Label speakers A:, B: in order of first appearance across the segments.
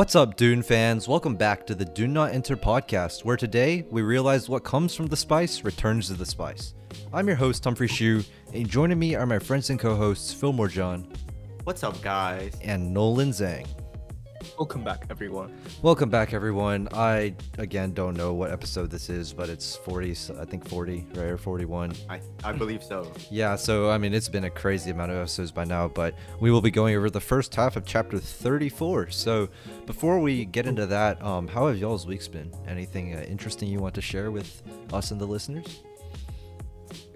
A: What's up, Dune fans? Welcome back to the Do Not Enter podcast, where today we realize what comes from the spice returns to the spice. I'm your host, Humphrey Shu, and joining me are my friends and co hosts, Fillmore John
B: What's up, guys?
A: and Nolan Zhang.
C: Welcome back, everyone.
A: Welcome back, everyone. I, again, don't know what episode this is, but it's 40, I think 40, right? Or 41.
B: I, I believe so.
A: Yeah, so I mean, it's been a crazy amount of episodes by now, but we will be going over the first half of chapter 34. So before we get into that, um, how have y'all's weeks been? Anything uh, interesting you want to share with us and the listeners?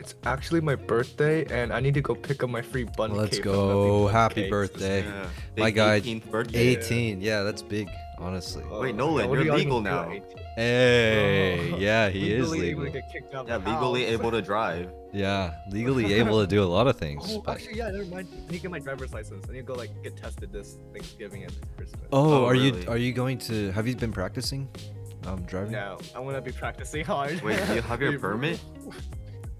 C: It's actually my birthday, and I need to go pick up my free bun
A: Let's
C: cake
A: go. Happy
C: Cakes.
A: birthday.
B: Yeah.
A: My guy,
B: 18th birthday.
A: 18. Yeah, that's big, honestly.
C: Oh,
B: Wait, Nolan,
C: what
B: you're
C: are y'all
B: legal now.
C: do at 18?
A: Hey,
C: Oh,
A: yeah, he is
C: legally able
A: legal.
C: to get kicked out of
B: Yeah, legally
C: house.
B: able to drive.
A: Yeah, legally able to do a lot of things.
C: Oh,
A: but-
C: actually, yeah, never mind. I need to get my driver's license. I need to go like get tested this Thanksgiving and Christmas.
A: Oh,
B: Oh,
A: are
B: really?
A: you are you going to? Have you been practicing, um, driving?
C: No, I'm gonna be practicing hard.
B: Wait, do you have your permit?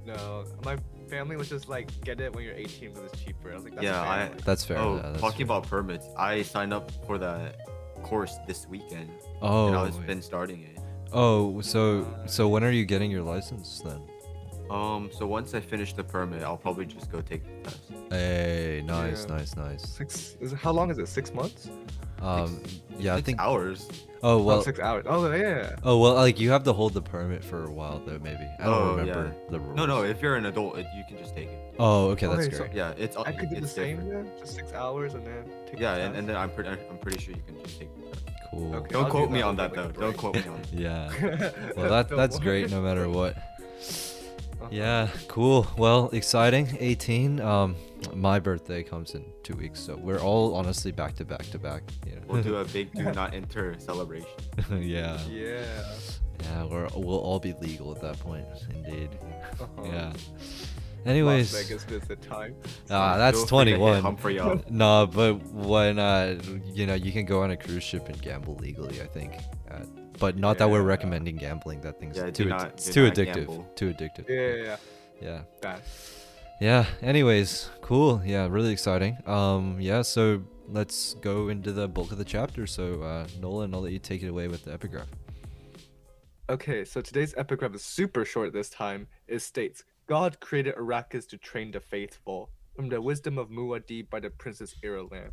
C: No, my family was just like, get it when you're 18 because it's cheaper. I was like, that's
B: Yeah, I-
A: That's fair.
B: oh,
A: yeah, that's
B: talking
A: fair.
B: about permits, I signed up for that course this weekend,
A: Oh,
B: and I've been starting it.
A: oh, so so when are you getting your license then?
B: Um, so once I finish the permit, I'll probably just go take the test.
A: Hey, nice,
C: Yeah.
A: nice, nice.
C: Six. Is it, how long is it? Six months?
A: Um, yeah, I think.
B: hours.
A: Oh well.
C: six hours. Oh yeah.
A: Oh well, like you have to hold the permit for a while though, maybe. I don't
B: Oh,
A: remember
B: yeah.
A: the rules.
B: No, no, if you're an adult, it, you can just take it.
A: Oh, okay, that's
C: Okay, so-
B: Yeah, it's
C: I could do the same
B: different.
C: then, just six hours and then take
B: Yeah,
C: the
B: and, and then I'm pretty I'm pretty sure you can just take the test.
A: Cool.
C: Okay.
B: Don't
C: I'll do
B: quote me on that though. Don't quote me on that.
A: Yeah. Well, that that's great no matter what.
C: Uh-huh.
A: Yeah, cool. Well, exciting. 18. Um, my birthday comes in two weeks, so we're all honestly back to back to back. You know.
B: We'll do a big do not enter celebration.
A: yeah.
C: Yeah.
A: Yeah, we're we'll all be legal at that point. Indeed.
C: Uh-huh.
A: Yeah.
C: Las
A: Anyways,
C: Vegas visit time.
A: ah, that's
B: Feel free
A: 21.
B: Humphrey up.
A: No, but when uh, you know, you can go on a cruise ship and gamble legally. I think, uh, but not that we're
C: Yeah.
A: recommending gambling. That thing's
B: Yeah,
A: too
B: not,
A: it's too addictive.
B: gamble.
A: Too addictive.
C: Yeah, yeah, yeah.
A: Yeah.
C: Bad.
A: Yeah. Anyways, cool. Yeah, really exciting. Um, yeah. So let's go into the bulk of the chapter. So uh, Nolan, I'll let you take it away with the epigraph.
C: Okay, so today's epigraph is super short this time. It states God created Arrakis to train the faithful from the wisdom of Muad'Dib by the Princess Irulan.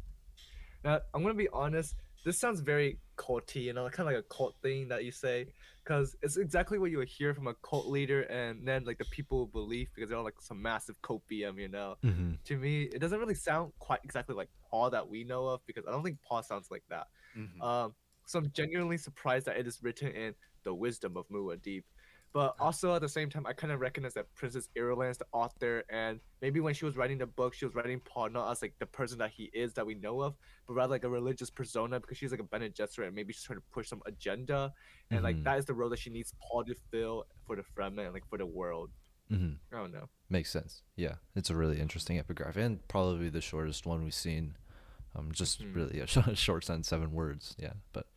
C: Now, I'm gonna be honest, this sounds very culty, you know, kind of like a cult thing that you say, because it's exactly what you would hear from a cult leader and then like the people believe because they're all like some massive copium, you know.
A: Mm-hmm.
C: To me, it doesn't really sound quite exactly like Paul that we know of because I don't think Paul sounds like that.
B: Mhm.
C: Um, so I'm genuinely surprised that it is written in the wisdom of Muad'Dib. But also at the same time, I kind of recognize that Princess Irulan is the author, and maybe when she was writing the book, she was writing Paul not as like the person that he is that we know of, but rather like a religious persona because she's like a Bene Gesserit, and maybe she's trying to push some agenda, and
A: Mhm.
C: like that is the role that she needs Paul to fill for the Fremen and like for the world.
A: Mm-hmm.
C: I don't know.
A: Makes sense. Yeah, it's a really interesting epigraph and probably the shortest one we've seen. Um, just
C: Mhm.
A: really a short sentence, seven words. Yeah, but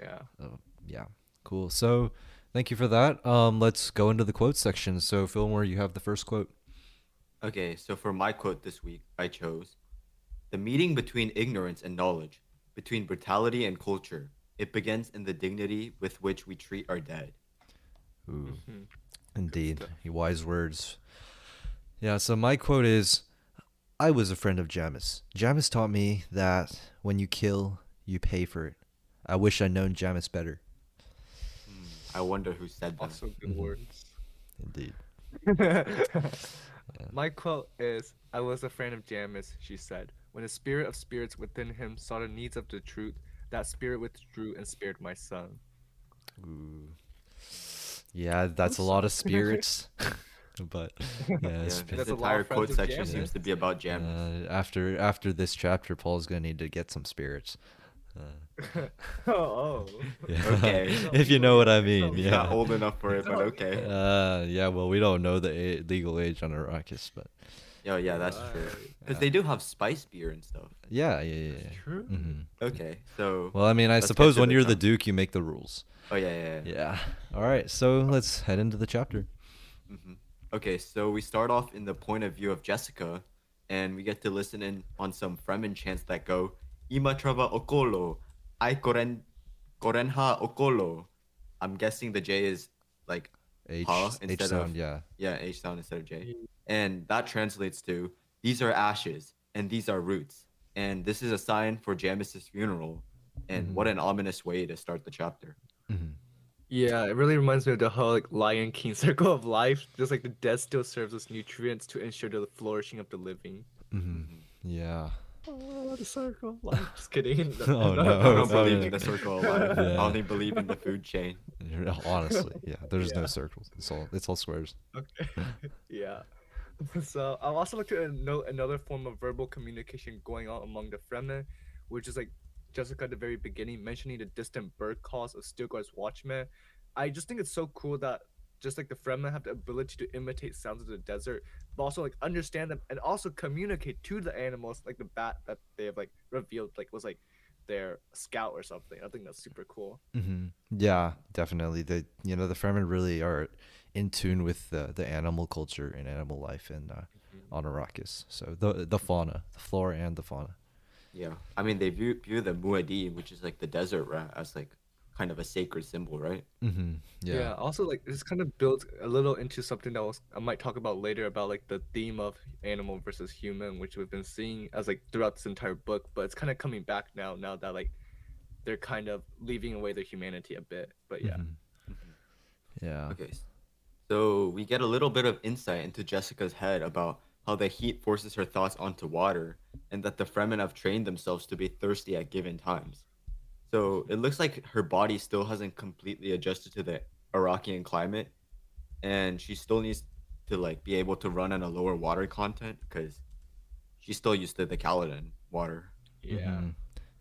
C: Yeah.
A: uh, yeah, cool. So thank you for that. Um, let's go into the quote section. So Fillmore, you have the first quote.
B: Okay, so for my quote this week, I chose The meeting between ignorance and knowledge, between brutality and culture, it begins in the dignity with which we treat our dead.
A: Ooh,
C: Mhm.
A: indeed, wise words. Yeah. So my quote is, "I was a friend of Jamis. Jamis taught me that when you kill, you pay for it. I wish I'd known Jamis better."
B: I wonder who said that.
C: Also good
A: Mhm.
C: words.
A: Indeed.
C: My quote is I was a friend of Jamis, she said. When the spirit of spirits within him saw the needs of the truth, that spirit withdrew and spared my son.
A: Ooh. Yeah, that's a lot of spirits. but yeah,
B: Yeah, this
C: That's a lot
B: entire quote section
C: Jamis.
B: seems to be about Jam.
A: uh, after after this chapter, Paul's gonna need to get some spirits. Uh,
C: oh, oh.
A: yeah.
B: Okay.
A: if you know what I mean, yeah.
B: not old enough for it, but okay.
A: Uh, yeah. Well, we don't know the a- legal age on Arrakis, but
B: Yo, yeah, that's true. Because
A: Yeah.
B: they do have spice beer and stuff.
A: yeah, yeah, yeah. yeah.
C: True.
A: hmm
B: Okay, so.
A: Well, I mean, I suppose when
B: the
A: you're the. Duke, you make the rules.
B: Oh, yeah, yeah, yeah.
A: Yeah. All right. So let's head into the chapter.
B: hmm Okay, so we start off in the point of view of Jessica, and we get to listen in on some Fremen chants that go, Ima trava okolo, I Koren Korenha Okolo. I'm guessing the J is like
A: H,
B: Ha
A: H
B: instead
A: sound,
B: of-
A: yeah.
B: yeah, H sound instead of J.
C: Mm.
B: And that translates to these are ashes and these are roots. And this is a sign for Jamis's funeral. And
A: Mhm.
B: what an ominous way to start the chapter.
A: Mhm.
C: Yeah, it really reminds me of the whole like Lion King circle of life. Just like the dead still serves as nutrients to ensure the flourishing of the living.
A: Mhm. Yeah.
C: Oh, the circle of life. Just kidding.
A: Oh, no,
B: I
A: no.
B: don't
A: Oh,
B: believe
A: yeah.
B: in the circle of life.
A: Yeah.
B: I only believe in the food chain.
A: Honestly, yeah. There's no circles. It's all it's all squares.
C: Okay. yeah. So I'd also like at note another form of verbal communication going on among the Fremen, which is like Jessica at the very beginning mentioning the distant bird calls of Stilgar's watchmen. I just think it's so cool that just like the Fremen have the ability to imitate sounds of the desert, but also like understand them and also communicate to the animals, like the bat that they have like revealed like was like their scout or something. I think that's super cool.
A: hmm Yeah, definitely. The you know the Fremen really are in tune with the, the animal culture and animal life in uh, on Arrakis. So the the fauna, the flora and the fauna.
B: Yeah. I mean, they view, view the Muad'Dib, which is like the desert rat, as like kind of a sacred symbol, right?
A: hmm
C: Yeah.
A: Yeah.
C: Also, like this kind of builds a little into something that was I might talk about later about like the theme of animal versus human, which we've been seeing as like throughout this entire book, but it's kind of coming back now. Now that like they're kind of leaving away their humanity a bit. But yeah,
A: Mhm. Yeah.
B: Okay. So we get a little bit of insight into Jessica's head about how the heat forces her thoughts onto water and that the Fremen have trained themselves to be thirsty at given times. So it looks like her body still hasn't completely adjusted to the Iraqian climate and she still needs to like be able to run on a lower water content because she's still used to the Caladan water.
C: yeah.
A: Mhm.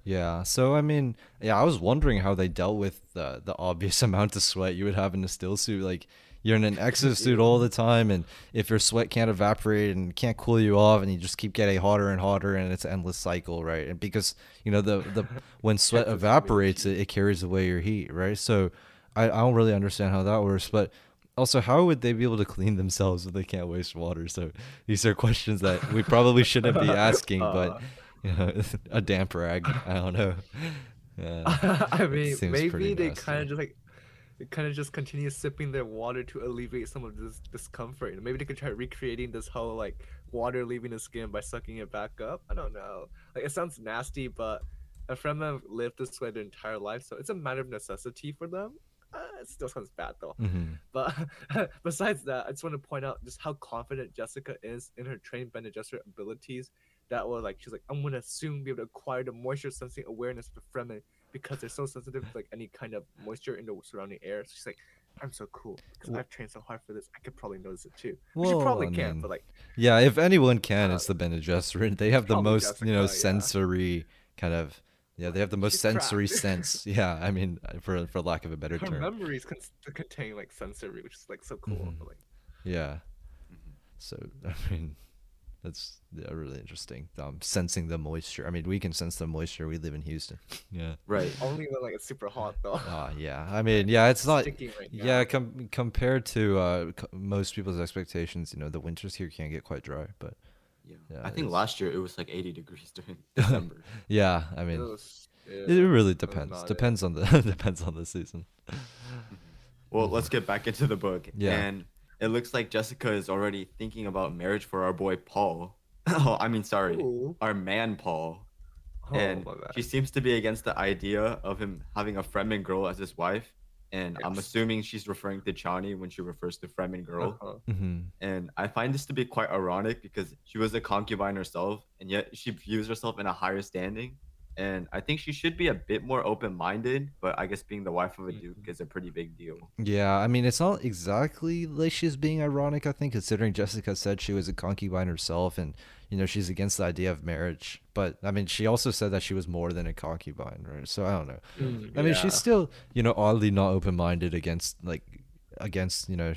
A: Yeah. So I mean, yeah, I was wondering how they dealt with the the obvious amount of sweat you would have in a still suit. Like you're in an exosuit all the time, and if your sweat can't evaporate and can't cool you off, and you just keep getting hotter and hotter, and it's an endless cycle, right? And because you know the the when sweat evaporates, it, it carries away your heat, right? So I I don't really understand how that works, but. Also, how would they be able to clean themselves if they can't waste water? So these are questions that we probably shouldn't be asking, but you know, a damp rag. I don't know. Yeah.
C: I mean, maybe they kind of just like they kind of just continue sipping their water to alleviate some of this discomfort. Maybe they could try recreating this whole like water leaving the skin by sucking it back up. I don't know. Like it sounds nasty, but a friend have lived this way their entire life, so it's a matter of necessity for them. Uh, it still sounds bad though.
A: Mhm.
C: But besides that, I just want to point out just how confident Jessica is in her trained Bene Gesserit abilities. That was like she's like, I'm gonna soon be able to acquire the moisture sensing awareness of the Fremen because they're so sensitive to like any kind of moisture in the surrounding air. So she's like, I'm so cool because I've trained so hard for this. I could probably notice it too. Which you
A: Well,
C: probably
A: I
C: can,
A: mean,
C: but like,
A: Yeah, if anyone can,
C: Uh,
A: it's the Bene Gesserit. They have the
C: probably
A: most, you know,
C: Jessica, yeah.
A: sensory kind of. Yeah, they have the most
C: She's
A: sensory
C: cracked.
A: sense. Yeah, I mean, for for lack of a better
C: her
A: term.
C: memories con- contain like sensory, which is like so cool.
A: Mhm.
C: Like,
A: Yeah.
B: Mhm.
A: So I mean, that's yeah, really interesting. Um, sensing the moisture. I mean, we can sense the moisture. We live in Houston. Yeah.
B: Right.
C: only when like it's super hot though.
A: Ah, yeah. I mean, yeah, it's not.
C: Right.
A: Yeah, com- compared to uh, co- most people's expectations, you know, the winters here can get quite dry. But
B: Yeah.
A: Yeah,
B: I think
A: is.
B: last year it was like 80 degrees during December.
A: yeah, I
C: It
A: mean,
C: was-
A: it really
C: that was
A: depends.
C: it.
A: Depends on the depends on the season.
B: Well, let's get back into the book.
A: Yeah.
B: And it looks like Jessica is already thinking about marriage for our boy Paul. oh, I mean, sorry,
C: Ooh.
B: our man Paul.
C: Oh,
B: and
C: my bad.
B: she seems to be against the idea of him having a Fremen girl as his wife. And I'm assuming she's referring to Chani when she refers to Fremen girl.
C: Uh-huh.
A: hmm
B: And I find this to be quite ironic because she was a concubine herself, and yet she views herself in a higher standing. And I think she should be a bit more open minded, but I guess being the wife of a duke
C: Mhm.
B: is a pretty big deal.
A: Yeah, I mean, it's not exactly like she's being ironic. I think, considering Jessica said she was a concubine herself, and you know she's against the idea of marriage. But I mean, she also said that she was more than a concubine, right? So I don't know.
C: Mm,
A: I mean,
C: yeah.
A: she's still, you know, oddly not open-minded against like against you know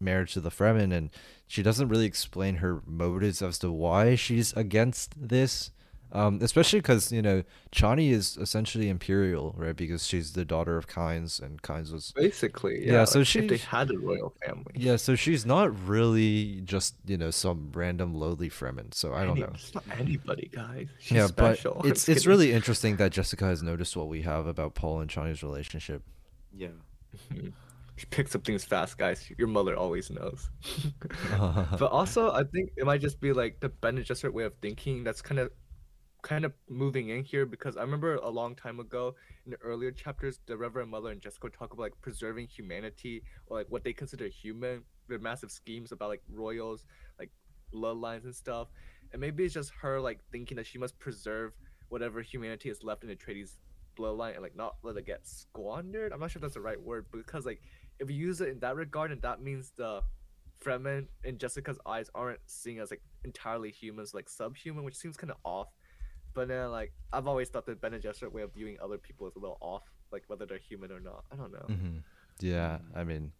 A: marriage to the Fremen, and she doesn't really explain her motives as to why she's against this. Um, especially because you know Chani is essentially imperial, right? Because she's the daughter of Kynes, and Kynes was
C: Basically,
A: Yeah,
C: yeah.
A: so
C: like, if they
A: she-
C: had a royal family.
A: yeah. So she's not really just you know some random lowly Fremen. So I don't
C: Any-
A: know.
C: It's not anybody, guys. She's
A: yeah,
C: special.
A: but it's it's really interesting that Jessica has noticed what we have about Paul and Chani's relationship.
B: Yeah.
C: She picks up things fast, guys. Your mother always knows. but also, I think it might just be like the Bene Gesserit way of thinking that's kind of, kind of moving in here because I remember a long time ago in the earlier chapters, the Reverend Mother and Jessica talk about like preserving humanity or like what they consider human. Their massive schemes about like royals, like bloodlines and stuff, and maybe it's just her like thinking that she must preserve whatever humanity is left in the Atreides' bloodline and like not let it get squandered. I'm not sure if that's the right word because like if you use it in that regard, and that means the Fremen in Jessica's eyes aren't seen as like entirely humans, like subhuman, which seems kind of off. But then like I've always thought the Bene Gesserit way of viewing other people is a little off, like whether they're human or not. I don't know.
A: hmm Yeah, I mean,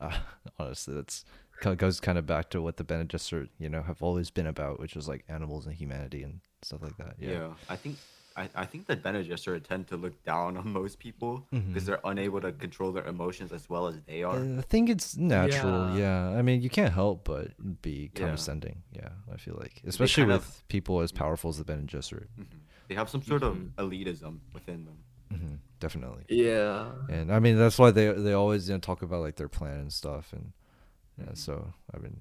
A: uh, honestly, that's kind of goes kind of back to what the Bene Gesserit, you know, have always been about, which was like animals and humanity and stuff like that.
B: Yeah.
A: Yeah.
B: I think I, I think that Bene Gesserit tend to look down on most people because
A: Mhm.
B: they're unable to control their emotions as well as they are.
A: Uh, I think it's natural.
C: Yeah.
A: Yeah. I mean, you can't help but be condescending. Yeah, I feel like, especially with
B: of-
A: people as powerful as the Bene Gesserit.
B: Mhm. They have some sort
C: Mhm.
B: of elitism within them.
A: hmm definitely.
C: Yeah.
A: And I mean, that's why they they always you know talk about like their plan and stuff. And yeah, so I mean,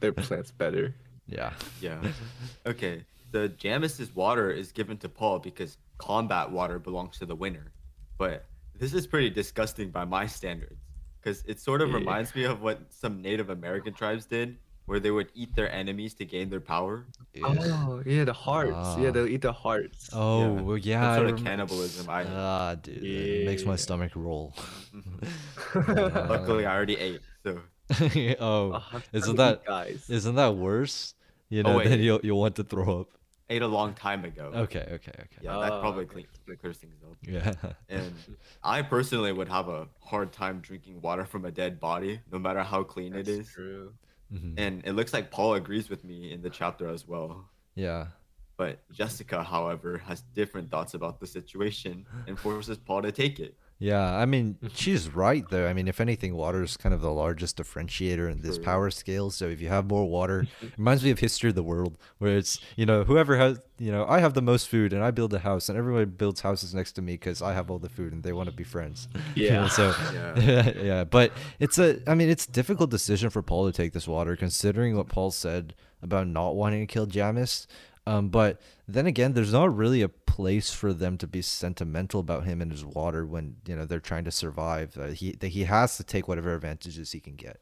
C: Their plan's better.
A: yeah.
B: Yeah. okay. The Jamis's water is given to Paul because combat water belongs to the winner. But this is pretty disgusting by my standards. Because it sort of
C: Yeah.
B: reminds me of what some Native American tribes did, where they would eat their enemies to gain their power.
A: Yeah.
C: Oh yeah, the hearts.
A: Ah.
C: yeah, they'll eat the hearts.
A: Oh well, yeah.
B: Some
A: I
B: sort of
A: rem-
B: cannibalism. I
A: Ah, dude, it makes my stomach roll.
B: Mhm. luckily I already ate. So
A: oh,
C: Uh,
A: isn't
C: hungry
A: that
C: guys?
A: isn't that worse? You
B: Oh,
A: know,
B: wait.
A: then you'll you'll want to throw up.
B: Ate a long time ago.
A: Okay, okay, okay.
B: Yeah, that probably
C: okay.
B: clean, clears things up.
A: Yeah.
B: And I personally would have a hard time drinking water from a dead body, no matter how clean it
C: That's
B: is.
C: true.
A: Mhm.
B: And it looks like Paul agrees with me in the chapter as well.
A: Yeah.
B: But Jessica, however, has different thoughts about the situation and forces Paul to take it.
A: Yeah, I mean, mm-hmm. she's right though. I mean, if anything, water is kind of the largest differentiator in this
B: True.
A: power scale. So if you have more water, it reminds me of history of the world, where it's you know whoever has you know I have the most food and I build a house and everybody builds houses next to me because I have all the food and they want to be friends.
C: Yeah.
A: so
B: Yeah.
A: yeah, but it's a I mean it's a difficult decision for Paul to take this water considering what Paul said about not wanting to kill Jamis. Um, but then again, there's not really a place for them to be sentimental about him and his water when you know they're trying to survive. Uh, he that he has to take whatever advantages he can get.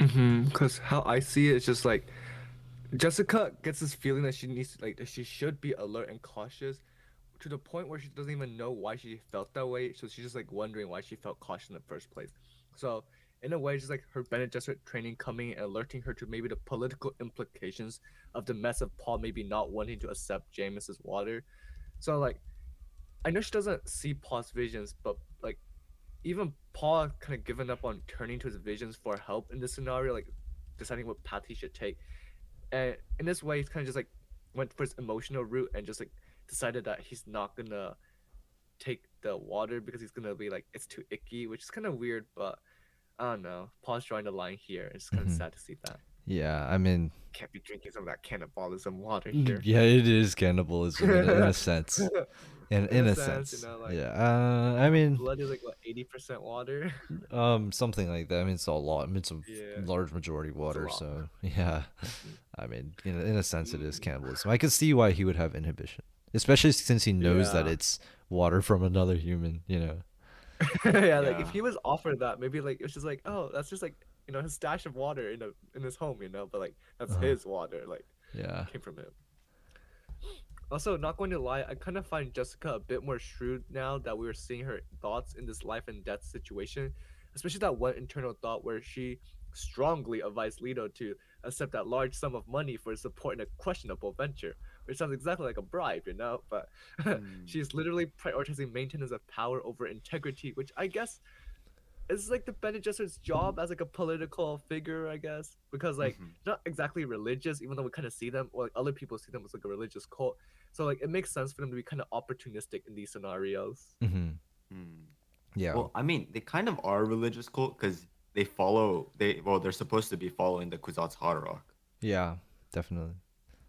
C: Mm-hmm. Because how I see it is just like Jessica gets this feeling that she needs like that she should be alert and cautious to the point where she doesn't even know why she felt that way. So she's just like wondering why she felt cautious in the first place. So in a way, just like her Bene Gesserit training coming and alerting her to maybe the political implications of the mess of Paul maybe not wanting to accept Jamis's water. So like, I know she doesn't see Paul's visions, but like, even Paul kind of given up on turning to his visions for help in this scenario, like deciding what path he should take. And in this way, he's kind of just like went for his emotional route and just like decided that he's not gonna take the water because he's gonna be like it's too icky, which is kind of weird, but I don't know. Paul's drawing the line here. It's kind of
A: Mhm.
C: sad to see that.
A: Yeah, I mean,
C: Can't be drinking some of that cannibalism water
A: Mm,
C: here.
A: yeah, it is cannibalism in, in a sense. In, in, a sense,
C: you know, like,
A: yeah. Uh, I mean,
C: Blood is like what eighty percent water.
A: um, something like that. I mean, it's a lot. I mean, it's a
C: Yeah.
A: large majority water. So yeah, I mean, in a, in a sense, it is cannibalism. I can see why he would have inhibition, especially since he knows that it's water from another human. You know.
C: yeah, like if he was offered that, maybe like it's just like, oh, that's just like you know his stash of water in a in his home, you know, but like that's
A: Uh-huh.
C: his water, like
A: Yeah.
C: came from him. Also, not going to lie, I kind of find Jessica a bit more shrewd now that we are seeing her thoughts in this life and death situation, especially that one internal thought where she strongly advised Leto to accept that large sum of money for his support in a questionable venture, which sounds exactly like a bribe, you know. But
B: Hmm.
C: she's literally prioritizing maintenance of power over integrity, which I guess is like the Bene Gesserit's job as like a political figure, I guess, because like
B: Mhm.
C: not exactly religious, even though we kind of see them, or like other people see them as like a religious cult. So like it makes sense for them to be kind of opportunistic in these scenarios.
A: hmm
B: Hmm.
A: Yeah.
B: Well, I mean, they kind of are a religious cult because they follow they well, they're supposed to be following the Kwisatz Haderach,
A: yeah. Definitely.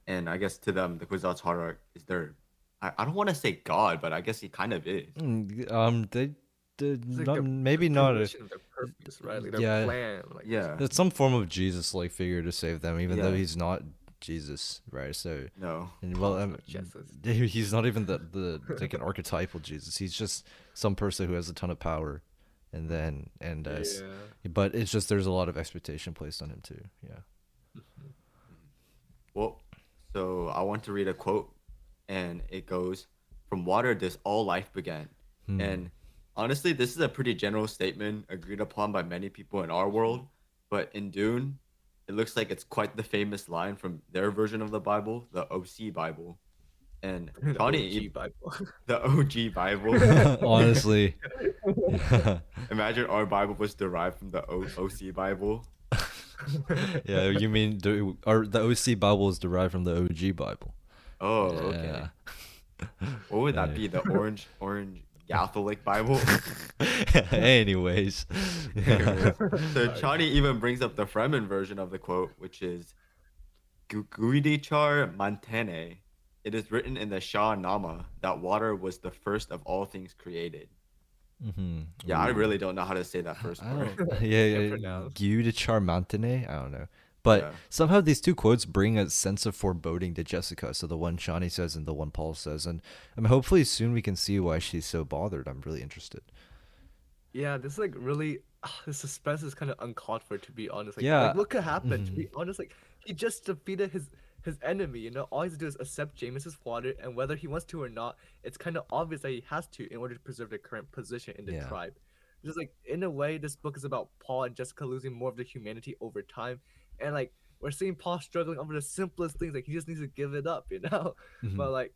B: and I guess to them, the Kwisatz Haderach is their. I, I don't want to say God, but I guess he kind of is.
A: Mm, Um. They. did
C: like
A: not,
C: their-
A: maybe
C: their
A: not. A,
C: purpose, right? Like
A: Yeah.
C: plan. Like,
B: Yeah.
A: it's some form of Jesus-like figure to save them, even though he's not Jesus, right? So.
B: No.
A: And well, um,
C: Jesus.
A: he's not even the the like an archetypal Jesus. He's just some person who has a ton of power, and then and uh,
C: Yeah.
A: but it's just there's a lot of expectation placed on him too. Yeah.
B: Well, so I want to read a quote, and it goes, "From water, this all life began."
A: Hmm.
B: And honestly, this is a pretty general statement agreed upon by many people in our world. But in Dune, it looks like it's quite the famous line from their version of the Bible, the OC Bible. And
C: The
B: Johnny,
C: OG Bible.
B: the OG Bible.
A: Honestly.
B: Imagine our Bible was derived from the o- OC Bible.
A: yeah, you mean the, our, the OC Bible is derived from the OG Bible.
B: Oh, okay.
A: Yeah.
B: What would
A: Yeah.
B: that be? The orange, orange Catholic Bible?
A: Anyways.
B: so Chani even brings up the Fremen version of the quote, which is "Gu- Guidichar Mantene. It is written in the Shah Nama that water was the first of all things created.
A: Mhm.
B: Yeah, I really don't know how to say that first part.
A: don't, yeah,
C: Can't
A: yeah. Guy de Charmantene? I don't know. But
B: Yeah.
A: somehow these two quotes bring a sense of foreboding to Jessica. So the one Chani says and the one Paul says. And I mean, hopefully soon we can see why she's so bothered. I'm really interested.
C: Yeah, this is like really ah, the suspense is kind of uncalled for to be honest. Like,
A: Yeah,
C: like what could happen? To
A: mhm.
C: be honest, like he just defeated his his enemy. You know, all he has to do is accept Jamis's water, and whether he wants to or not, it's kind of obvious that he has to in order to preserve their current position in the
A: Yeah.
C: tribe. Just like in a way, this book is about Paul and Jessica losing more of their humanity over time, and like we're seeing Paul struggling over the simplest things. Like he just needs to give it up, you know.
A: Mhm.
C: But like,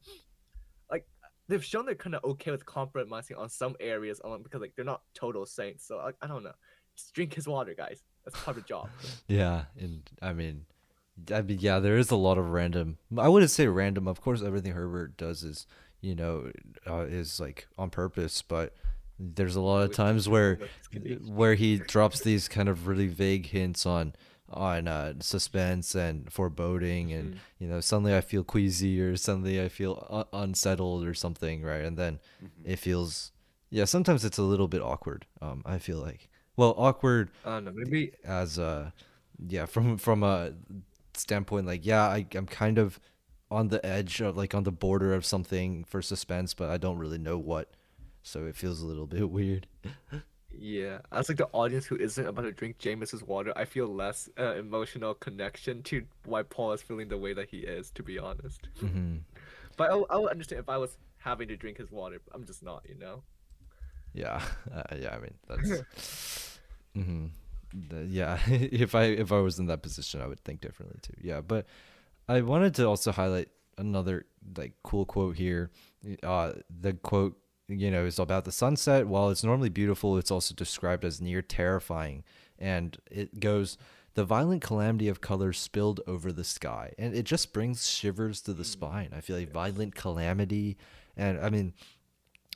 C: like they've shown they're kind of okay with compromising on some areas, um, because like they're not total saints. So I, I don't know. Just drink his water, guys. That's part of the job.
A: Yeah, and I mean, I mean, yeah, there is a lot of random. I wouldn't say random. Of course, everything Herbert does is, you know, uh, is like on purpose. But there's a lot of times where, where he drops these kind of really vague hints on, on uh, suspense and foreboding, and
C: Mhm.
A: you know, suddenly I feel queasy or suddenly I feel un- unsettled or something, right? And then
B: Mhm.
A: it feels, yeah, sometimes it's a little bit awkward. Um, I feel like, well, awkward
C: don't know. Maybe
A: as a yeah from from a standpoint like yeah I, i'm kind of on the edge of like on the border of something for suspense but i don't really know what so it feels a little bit weird
C: yeah. As like the audience who isn't about to drink Jamis's water, I feel less uh, emotional connection to why Paul is feeling the way that he is. To be honest,
A: hmm
C: but I, I would understand if I was having to drink his water. But I'm just not. You know.
A: yeah uh, yeah i mean that's hmm yeah if i if i was in that position i would think differently too. Yeah but i wanted to also highlight another like cool quote here. Uh the quote you know is about the sunset. While it's normally beautiful it's also described as near terrifying. And it goes the violent calamity of colors spilled over the sky. And it just brings shivers to the spine. I feel like violent calamity. And i mean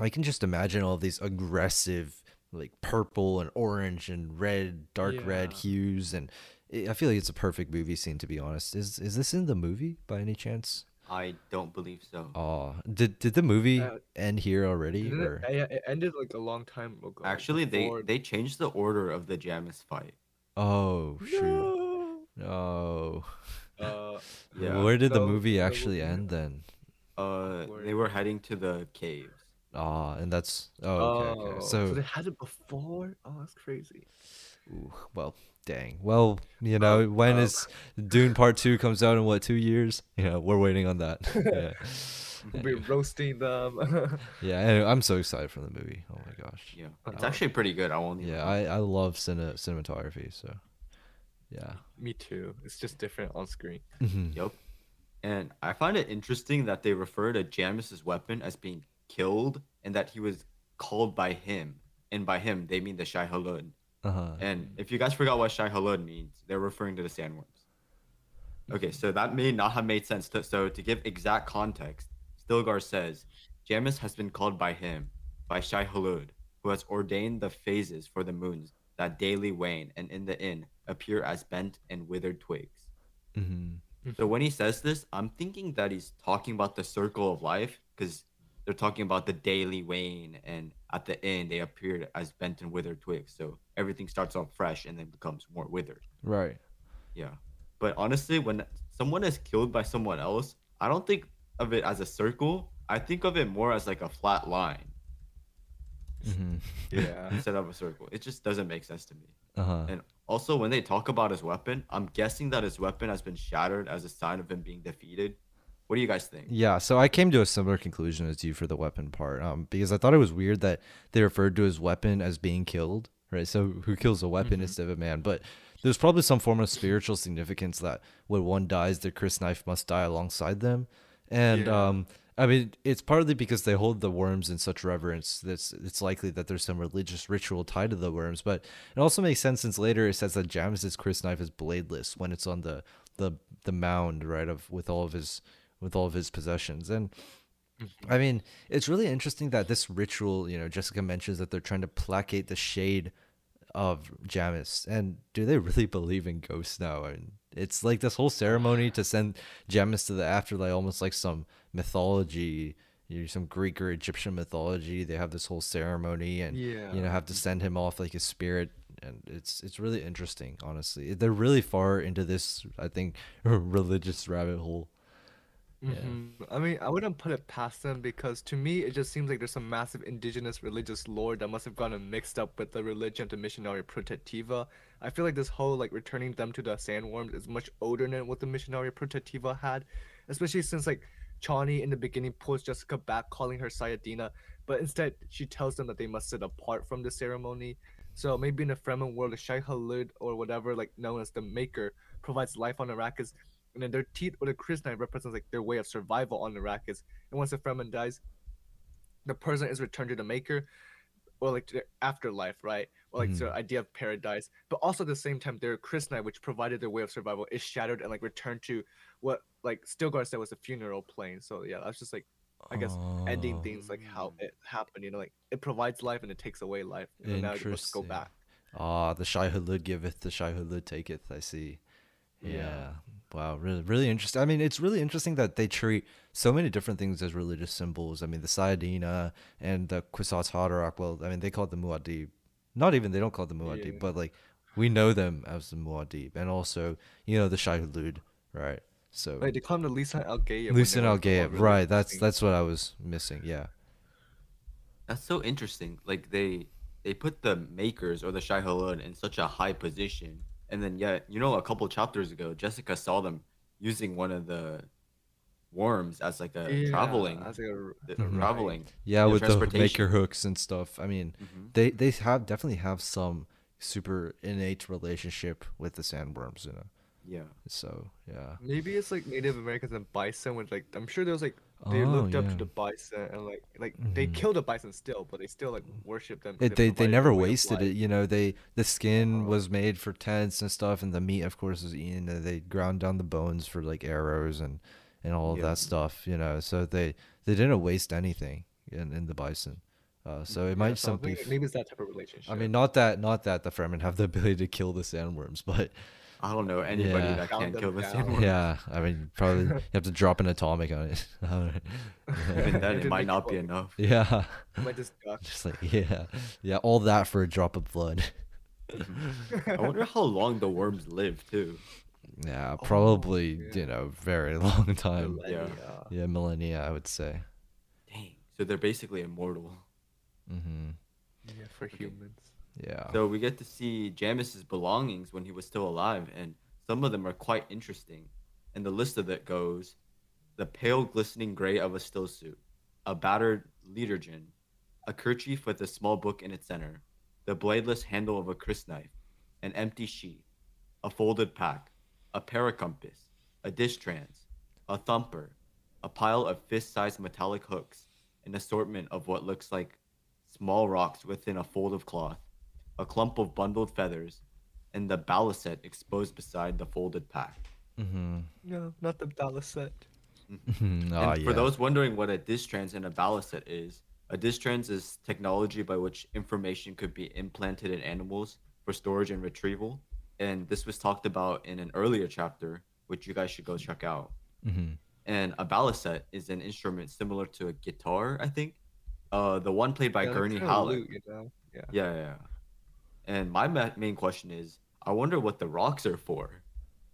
A: I can just imagine all these aggressive, like purple and orange and red, dark red hues, and i I feel like it's a perfect movie scene. To be honest, is is this in the movie by any chance?
B: I don't believe so.
A: Oh, did did the movie
C: Uh,
A: end here already? Or?
C: it, yeah, it ended like a long time ago.
B: Actually, they
C: before-
B: they changed the order of the Jamis fight.
A: Oh shoot!
C: No.
A: Oh,
C: Uh,
B: Yeah.
A: where did the
C: So,
A: movie
C: the
A: actually
C: movie-
A: end then?
B: Uh, they were heading to the caves.
A: Ah, and that's oh okay, okay.
C: oh,
A: So,
C: they had it before. Oh, that's crazy.
A: ooh, well, dang. Well, you know, when
C: uh,
A: is Dune Part Two comes out in what two years? You know, we're waiting on that. yeah.
C: We'll be roasting them.
A: Yeah, anyway, I'm so excited for the movie. Oh my gosh.
B: Yeah, it's
C: Oh.
B: actually pretty good. I won't. even
A: Yeah,
B: lie.
A: I, I love cine- cinematography, so yeah.
C: Me too. It's just different on screen.
A: Mhm.
B: Yep. And I find it interesting that they refer to Jamis's weapon as being killed and that he was called by him. And by him, they mean the Shai Hulud.
A: Uh-huh.
B: And if you guys forgot what Shai Hulud means, they're referring to the sandworms. Okay, so that may not have made sense. To, so to give exact context, Stilgar says, Jamis has been called by him, by Shai Hulud, who has ordained the phases for the moons that daily wane and in the inn appear as bent and withered twigs.
A: hmm
B: So when he says this, I'm thinking that he's talking about the circle of life because they're talking about the daily wane, and at the end they appeared as bent and withered twigs. So everything starts off fresh and then becomes more withered.
A: Right.
B: Yeah. But honestly, when someone is killed by someone else, I don't think of it as a circle. I think of it more as like a flat line
A: hmm
C: Yeah.
B: instead of a circle. It just doesn't make sense to me.
A: Uh-huh.
B: And also, when they talk about his weapon, I'm guessing that his weapon has been shattered as a sign of him being defeated. What do you guys think?
A: Yeah, so I came to a similar conclusion as you for the weapon part, um, because I thought it was weird that they referred to his weapon as being killed, right? So who kills a weapon
B: Mhm.
A: instead of a man? But there's probably some form of spiritual significance that when one dies, their crysknife must die alongside them, and
C: Yeah.
A: um, I mean, it's partly because they hold the worms in such reverence. That's it's likely that there's some religious ritual tied to the worms, but it also makes sense since later it says that Jamis's Chris knife is bladeless when it's on the the the mound, right? Of with all of his with all of his possessions, and mm-hmm. I mean, it's really interesting that this ritual, you know, Jessica mentions that they're trying to placate the shade of Jamis. And do they really believe in ghosts now? I mean, it's like this whole ceremony to send Jamis to the afterlife, almost like some mythology, you know, some Greek or Egyptian mythology. They have this whole ceremony and,
C: Yeah.
A: you know, have to send him off like a spirit. And it's it's really interesting, honestly. They're really far into this, I think, religious rabbit hole.
C: Mhm. I mean, I wouldn't put it past them because to me, it just seems like there's some massive indigenous religious lore that must have gotten mixed up with the religion of the Missionaria Protectiva. I feel like this whole like returning them to the sandworms is much older than what the Missionaria Protectiva had, especially since like Chani in the beginning pulls Jessica back, calling her Sayadina, but instead she tells them that they must sit apart from the ceremony. So maybe in the Fremen world, the Shai Hulud or whatever, like known as the Maker, provides life on Arrakis, and then their teeth or the crysknife represents like their way of survival on the Arrakis. And once the Fremen dies, the person is returned to the Maker, or like to the afterlife, right? Or like to the idea of paradise. But also at the same time, their crysknife, which provided their way of survival, is shattered and like returned to what like Stilgar said was a funeral plain. So yeah, that's just like I guess ending
A: Oh,
C: things like how it happened. You know, like it provides life and it takes away life. You know, now you must go back.
A: Ah, the Shai Hulud giveth, the Shai Hulud taketh. I see. Yeah.
C: Yeah.
A: Wow. Really, really interesting. I mean, it's really interesting that they treat so many different things as religious symbols. I mean, the Sayadina and the Kwisatz Haderach. Well, I mean, they call it the Muad'Dib. Not even they don't call it the Muad'Dib,
C: Yeah.
A: but like we know them as the Muad'Dib, and also you know the Shai Hulud, right? So
C: Like they call him the Lisa Al Gaeb.
A: Lisan Al Gaib, right? That's that's what I was missing. Yeah.
B: That's so interesting. Like they they put the makers or the Shai Hulud in such a high position, and then yeah, you know a couple chapters ago, Jessica saw them using one of the worms as like a traveling,
C: As like a,
B: the-
A: Mhm.
B: traveling.
A: Yeah,
B: Yeah,
A: with the
B: transportation.
A: maker hooks and stuff. I mean,
B: Mhm.
A: they they have definitely have some super innate relationship with the sandworms, you know.
B: Yeah.
A: So yeah.
C: Maybe it's like Native Americans and bison with like I'm sure there was like they
A: Oh,
C: looked up to the bison and like like they
A: Mhm.
C: kill the bison still, but they still like worship them.
A: It, they they never
C: of
A: wasted it, you know. They the skin
C: Uh-huh.
A: was made for tents and stuff, and the meat, of course, was eaten. And they ground down the bones for like arrows and and all of
B: Yeah.
A: that stuff, you know. So they they didn't waste anything in in the bison. Uh, so it
C: Yeah,
A: might
C: so
A: simply.
C: maybe it's that type of relationship.
A: I mean, not that not that the Fremen have the ability to kill the sandworms, but
B: I don't know anybody
A: Yeah.
B: that can
C: them
B: kill the
C: down.
B: sandworm.
A: yeah, I mean, probably you have to drop an atomic on it.
B: Even then, it might not be enough.
A: yeah,
C: it might just duck.
A: just like yeah, yeah, all that for a drop of blood.
B: I wonder how long the worms live too.
A: Yeah,
C: Oh,
A: probably
C: yeah.
A: you know very long time.
C: Millennia.
A: Yeah, millennia, I would say.
B: Dang. So they're basically immortal.
A: hmm
C: Yeah, for humans.
A: Yeah.
B: So we get to see Jamis's belongings when he was still alive, and some of them are quite interesting. And the list of it goes the pale glistening gray of a still suit, a battered literjon, a kerchief with a small book in its center, the bladeless handle of a crysknife, an empty sheath, a folded pack, a paracompass, a distrans, a thumper, a pile of fist-sized metallic hooks, an assortment of what looks like small rocks within a fold of cloth, a clump of bundled feathers, and the balisette exposed beside the folded pack.
A: Mm-hmm.
C: No, not the balisette.
A: oh
B: and
A: yeah.
B: for those wondering what a distrans and a balisette is, a distrans is technology by which information could be implanted in animals for storage and retrieval. And this was talked about in an earlier chapter, which you guys should go check out.
A: mm-hmm.
B: And a balisette is an instrument similar to a guitar, I think. Uh, the one played by
C: Yeah,
B: Gurney
C: kinda
B: Halleck.
C: lute, you know? Yeah.
B: Yeah, yeah. And my ma- main question is, I wonder what the rocks are for.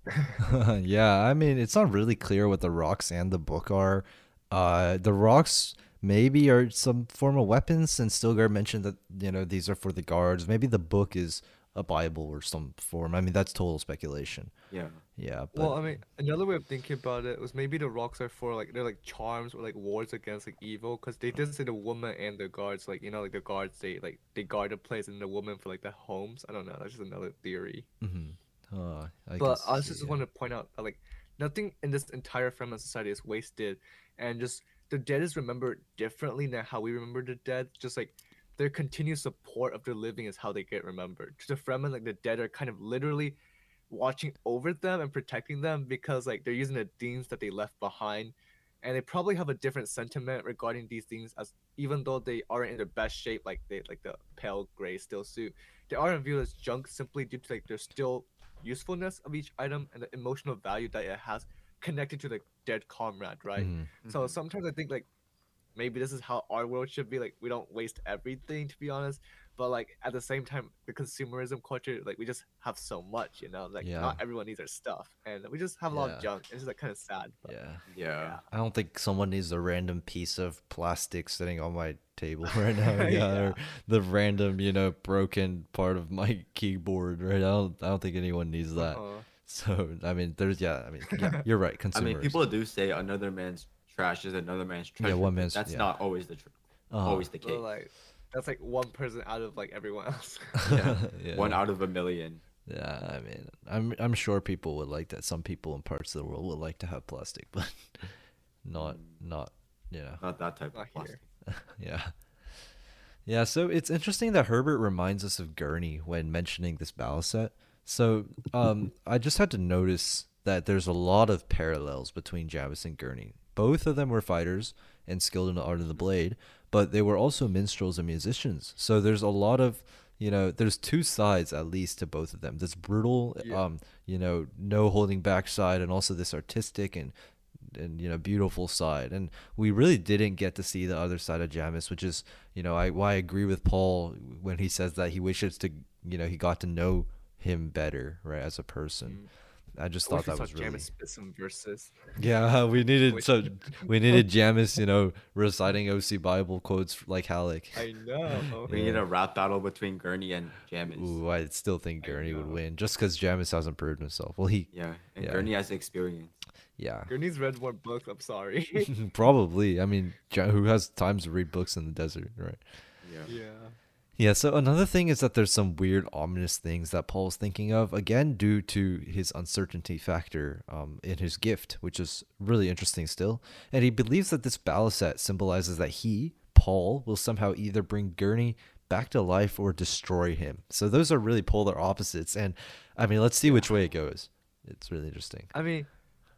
A: yeah, I mean, it's not really clear what the rocks and the book are. Uh, the rocks maybe are some form of weapons, and Stilgar mentioned that you know these are for the guards. Maybe the book is a Bible or some form. I mean, that's total speculation.
B: Yeah.
A: Yeah, but
C: Well, I mean, another way of thinking about it was maybe the rocks are for like they're like charms or like wards against like evil, because they did say the woman and the guards, like you know, like the guards they like they guard the place and the woman for like the homes. I don't know, that's just another theory.
A: mhm. Uh, I
C: but
A: can
C: I
A: see,
C: just
A: yeah.
C: want to point out like nothing in this entire Fremen society is wasted, and just the dead is remembered differently than how we remember the dead. Just like their continued support of their living is how they get remembered. To the Fremen, like the dead are kind of literally watching over them and protecting them because like they're using the things that they left behind, and they probably have a different sentiment regarding these things as even though they aren't in their best shape, like they like the pale gray still suit, they aren't viewed as junk simply due to like their still usefulness of each item and the emotional value that it has connected to the dead comrade, right?
A: Mhm.
C: So sometimes I think like maybe this is how our world should be. Like we don't waste everything to be honest, but like at the same time, the consumerism culture, like we just have so much, you know. Like
A: Yeah.
C: not everyone needs our stuff, and we just have a lot
A: Yeah.
C: of junk. It's just like kind of sad. But,
A: Yeah.
B: Yeah.
A: I don't think someone needs a random piece of plastic sitting on my table right now. Yeah,
C: Yeah.
A: or the random, you know, broken part of my keyboard. Right? I don't. I don't think anyone needs that.
C: uh,
A: So I mean, there's yeah. I mean, yeah, you're right.
B: I mean, people do say another man's trash is another man's
A: Yeah,
B: treasure.
A: one man's-
B: That's
A: yeah.
B: not always the truth.
A: Uh-huh.
B: Always the
C: but,
B: case.
C: like that's like one person out of like everyone else.
B: Yeah.
A: yeah.
B: One out of a million.
A: Yeah, I mean, I'm I'm sure people would like that. Some people in parts of the world would like to have plastic, but not not you know.
B: Not that type
C: Not
B: of plastic.
A: Yeah. Yeah, so it's interesting that Herbert reminds us of Gurney when mentioning this balisette. So um, I just had to notice that there's a lot of parallels between Jamis and Gurney. Both of them were fighters and skilled in the art of the blade, but they were also minstrels and musicians. So there's a lot of, you know, there's two sides at least to both of them. This brutal,
C: Yeah.
A: um, you know, no holding back side, and also this artistic and and you know beautiful side and we really didn't get to see the other side of Jamis which is you know I why I agree with Paul when he says that he wishes to you know he got to know him better right as a person I just
C: I
A: thought
C: we
A: that was really
C: Jamis spit some verses.
A: yeah we needed so we needed Jamis you know reciting OC Bible quotes like Halleck
C: I know.
B: We need a rap battle between Gurney and Jamis.
A: Ooh I still think Gurney would win just because Jamis hasn't proved himself well he
B: Yeah, and
A: Yeah.
B: Gurney has experience.
A: yeah
C: Gurney's read more books. I'm sorry.
A: probably I mean who has time to read books in the desert right
B: Yeah.
C: yeah.
A: Yeah, so another thing is that there's some weird, ominous things that Paul's thinking of, again, due to his uncertainty factor um, in his gift, which is really interesting still. And he believes that this balisette symbolizes that he, Paul, will somehow either bring Gurney back to life or destroy him. So those are really polar opposites. And I mean, let's see which way it goes. It's really interesting.
C: I mean,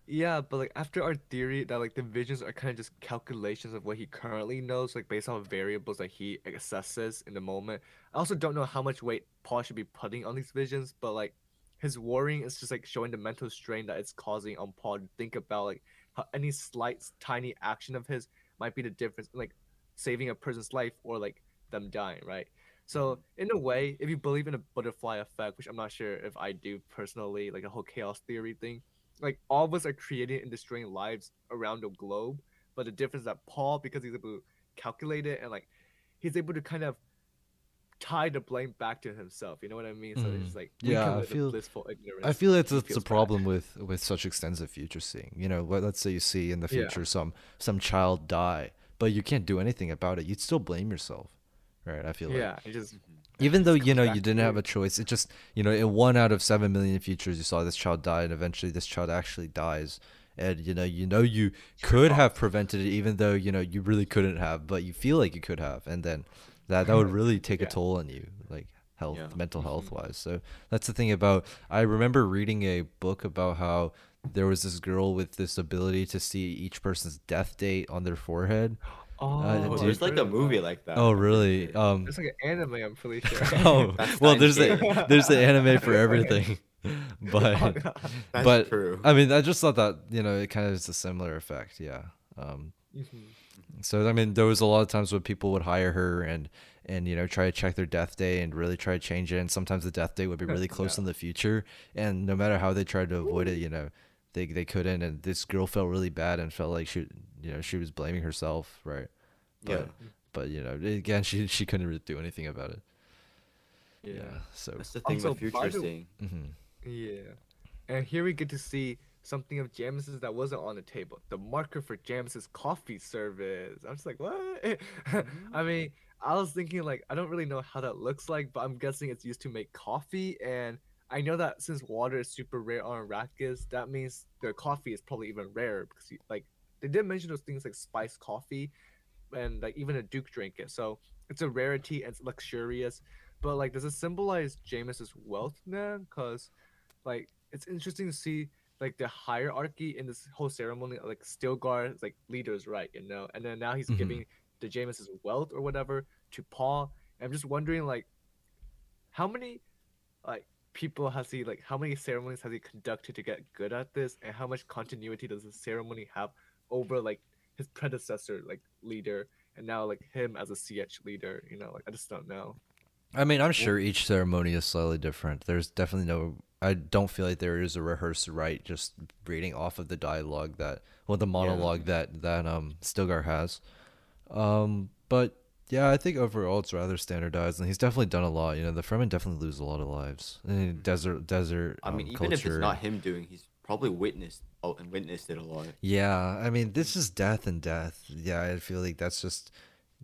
C: yeah, but like after our theory that like the visions are kind of just calculations of what he currently knows, like based on variables that he assesses in the moment. I also don't know how much weight Paul should be putting on these visions, but like his worrying is just like showing the mental strain that it's causing on Paul to think about like how any slight tiny action of his might be the difference in like saving a person's life or like them dying, right? So mm-hmm. in a way, if you believe in a butterfly effect, which I'm not sure if I do personally, like the whole chaos theory thing, like all of us are creating and destroying lives around the globe. But the difference that Paul, because he's able to calculate it and like he's able to kind of tie the blame back to himself. You know what I mean? So
A: Mm.
C: it's like
A: Yeah, I feel-
C: blissful ignorance.
A: I feel that's that's the
C: feels bad.
A: problem with with such extensive future seeing. You know, let, let's say you see in the
C: Yeah.
A: future some some child die, but you can't do anything about it. You'd still blame yourself, right? I feel like
C: Yeah, it just
A: even though you know you didn't have a choice, it just you know in one out of seven million futures you saw this child die, and eventually this child actually dies. And you know, you know, you could have prevented it, even though you know you really couldn't have, but you feel like you could have, and then that that would really take a toll on you. Like, health,
B: Yeah.
A: mental
B: Mhm.
A: health wise. So that's the thing about. I remember reading a book about how there was this girl with this ability to see each person's death date on their forehead.
C: Oh,
B: Oh,
A: dude.
B: there's
C: I've
B: like a movie like that.
A: Oh, really? Um,
C: There's like an anime, I'm pretty sure.
A: oh, well, there's the
C: Gate.
A: there's the anime for everything,
C: Oh,
A: but
C: God.
B: That's
A: but
B: true.
A: I mean, I just thought that you know it kind of is a similar effect. Yeah. Um,
C: Mhm.
A: so I mean, there was a lot of times when people would hire her and and you know try to check their death day and really try to change it. And sometimes the death day would be really close
C: Yeah.
A: in the future, and no matter how they tried to avoid it, you know, they they couldn't. And this girl felt really bad and felt like she you know she was blaming herself, right?
B: yeah.
A: But but you know again she she couldn't really do anything about it. Yeah. So.
B: That's the thing
C: Also,
B: the
C: by
B: future's
C: the-
B: seeing.
A: hmm
C: Yeah. And here we get to see something of Jamis's that wasn't on the table. The marker for Jamis's coffee service. I'm just like, what? I mean, I was thinking like I don't really know how that looks like, but I'm guessing it's used to make coffee and I know that since water is super rare on Arrakis, that means their coffee is probably even rarer because you, like they did mention those things like spiced coffee and like even a duke drank it. So it's a rarity and it's luxurious. But like does it symbolize Jamis's wealth then? Cause like it's interesting to see like the hierarchy in this whole ceremony like Stilgar like leaders right you know and then now he's
A: Mhm.
C: giving the Jamis's wealth or whatever to Paul I'm just wondering like how many like people has he like how many ceremonies has he conducted to get good at this and how much continuity does the ceremony have over like his predecessor like leader and now like him as a CH leader you know like I just don't know
A: I mean, I'm sure each ceremony is slightly different. There's definitely no. I don't feel like there is a rehearsed right, just reading off of the dialogue that, well, the monologue that that um Stilgar has. Um, but yeah, I think overall it's rather standardized, and he's definitely done a lot. You know, the Fremen definitely lose a lot of lives. And desert, desert.
B: I mean,
A: um,
B: even if it's
A: culture.
B: not him doing, he's probably witnessed oh, and witnessed it a lot.
A: Yeah, I mean, this is death and death. Yeah, I feel like that's just,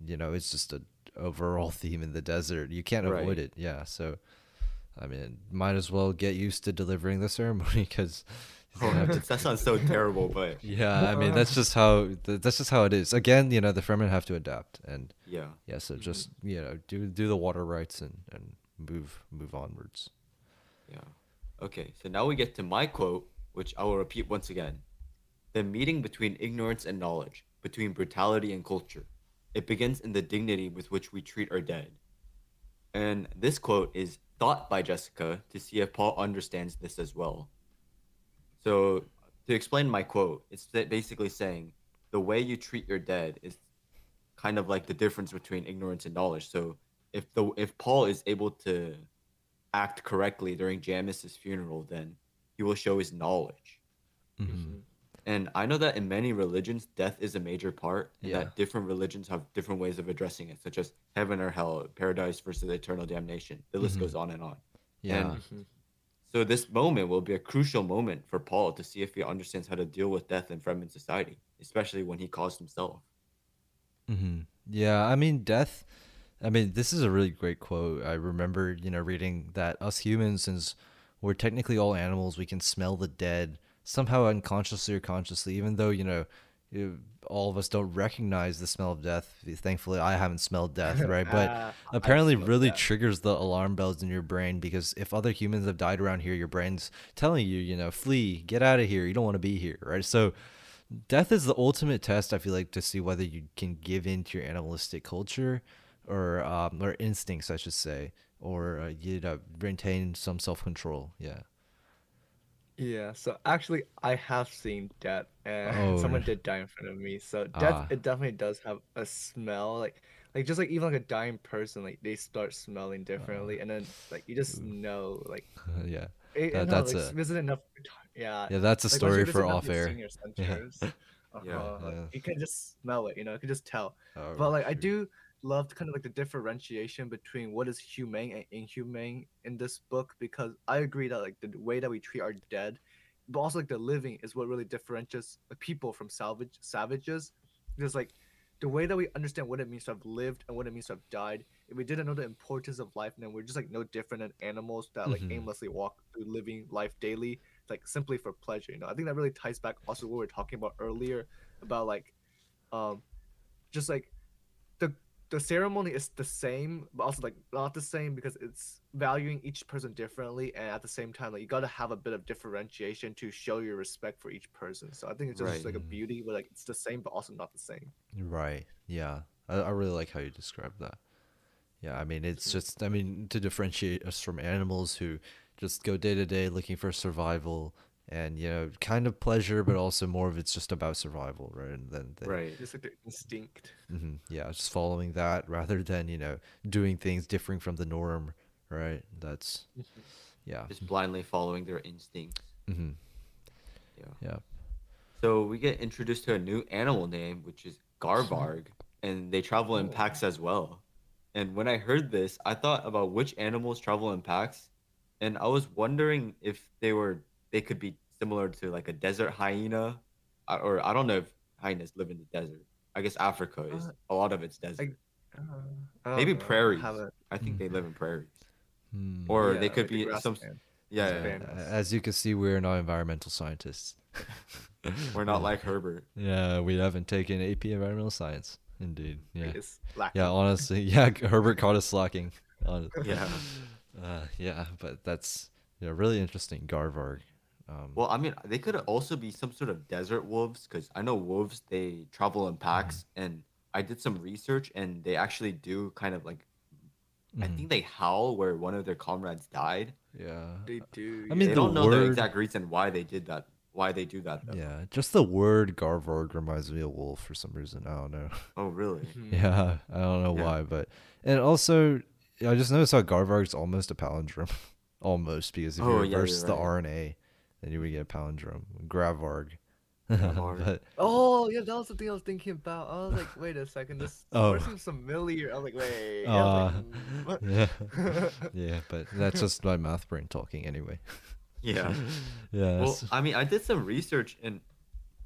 A: you know, it's just a overall theme in the desert. You can't avoid
B: Right.
A: it. Yeah, so, I mean, might as well get used to delivering the ceremony because.
B: that sounds so terrible, but
A: yeah, I mean that's just how that's just how it is. Again, you know, the Fremen have to adapt, and
B: yeah.
A: yeah, so mm-hmm. just you know, do do the water rights and and move move onwards.
B: Yeah. Okay, so now we get to my quote, which I will repeat once again. The meeting between ignorance and knowledge, between brutality and culture. It begins in the dignity with which we treat our dead. And this quote is thought by Jessica to see if Paul understands this as well. So, to explain my quote, it's basically saying the way you treat your dead is kind of like the difference between ignorance and knowledge. So, if the if Paul is able to act correctly during Jamis's funeral, then he will show his knowledge.
A: hmm
B: And I know that in many religions, death is a major part, and
A: Yeah.
B: that different religions have different ways of addressing it, such as heaven or hell, paradise versus eternal damnation. The list
A: Mhm.
B: goes on and on.
A: Yeah,
C: Mhm.
B: So this moment will be a crucial moment for Paul to see if he understands how to deal with death in Fremen society, especially when he caused himself.
A: hmm Yeah, I mean, death. I mean, this is a really great quote. I remember, you know, reading that us humans, since we're technically all animals, we can smell the dead somehow unconsciously or consciously, even though, you know, all of us don't recognize the smell of death. Thankfully, I haven't smelled death, right? But
C: I
A: apparently really
C: that.
A: triggers the alarm bells in your brain because if other humans have died around here your brain's telling you you know flee get out of here you don't want to be here right so death is the ultimate test i feel like to see whether you can give in to your animalistic culture or um, or instincts i should say or uh, you know maintain some self-control yeah
C: Yeah, so actually, I have seen death, and
A: Oh,
C: someone did die in front of me. So death,
A: Ah.
C: it definitely does have a smell, like, like just like even like a dying person, like they start smelling differently, and then like you just know, like,
A: yeah
C: it,
A: That-
C: no,
A: that's
C: like,
A: a-
C: visit enough, yeah,
A: yeah that's a
C: like,
A: story for off air. Yeah.
C: uh-huh,
A: Yeah.
C: you can just smell it, you know, you can just tell.
A: Oh,
C: But like I do love kind of like the differentiation between what is humane and inhumane in this book because I agree that like the way that we treat our dead, but also like the living is what really differentiates the people from salvage savages. Because like the way that we understand what it means to have lived and what it means to have died, if we didn't know the importance of life, then we're just like no different than animals that like
A: Mhm.
C: aimlessly walk through living life daily, like simply for pleasure. You know, I think that really ties back also what we were talking about earlier about like um just like the ceremony is the same, but also like not the same because it's valuing each person differently, and at the same time, like you gotta have a bit of differentiation to show your respect for each person. So I think it's just
B: Right.
C: like a
A: Mm.
C: beauty, but like it's the same, but also not the same.
A: Right. Yeah. I, I really like how you describe that. Yeah. I mean, it's
C: Mhm.
A: just, I mean, to differentiate us from animals who just go day to day looking for survival and, you know, kind of pleasure, but also more of it's just about survival, right? And then, they,
B: Right.
C: Just like the instinct.
A: hmm Yeah. Just following that rather than, you know, doing things differing from the norm, right? That's, yeah.
B: Just blindly following their instincts.
A: mm-hmm.
B: Yeah.
A: Yeah.
B: So we get introduced to a new animal name, which is Garvarg, and they travel in packs as well. And when I heard this, I thought about which animals travel in packs, and I was wondering if they were they could be similar to like a desert hyena, uh, or I don't know if hyenas live in the desert. I guess Africa is
C: Uh,
B: a lot of it's desert.
C: Uh, I
B: Maybe
C: know,
B: prairies.
C: haven't-
B: I think they live in prairies,
A: Hmm.
B: or
C: Yeah,
B: they could be some.
C: grassland.
B: Yeah, yeah, yeah.
A: As you can see, we're not environmental scientists.
B: we're not like Herbert.
A: Yeah, we haven't taken AP environmental science. Indeed. Yeah. Yeah, honestly, yeah, Herbert caught us slacking. Hon-
B: Yeah.
A: Uh, yeah, but that's yeah, really interesting. Garvarg. Um,
B: Well, I mean, they could also be some sort of desert wolves because I know wolves they travel in packs, and I did some research, and they actually do kind of like I
A: mhm,
B: think they howl where one of their comrades died.
A: yeah.
C: They do.
A: I mean,
B: they
A: the
B: don't know the exact reason why they did that. Why they do that? Though.
A: Yeah, just the word Garvarg reminds me of wolf for some reason. I don't know.
B: Oh, really?
C: Mhm.
A: Yeah, I don't know
B: Yeah.
A: why, but and also I just noticed how Garvarg's almost a palindrome, almost because if you
B: Oh, you're
A: reverse the
B: right.
A: RNA, then you would get a palindrome. Gravarg.
B: Gravarg.
A: but
C: Oh yeah, that was the thing I was thinking about. I was like, wait a second, this
A: Oh.
C: word seems familiar. I was like, wait. I
A: uh,
C: like,
A: yeah, yeah, but that's just my math brain talking anyway.
B: Yeah.
A: Yeah.
B: Well, I mean, I did some research and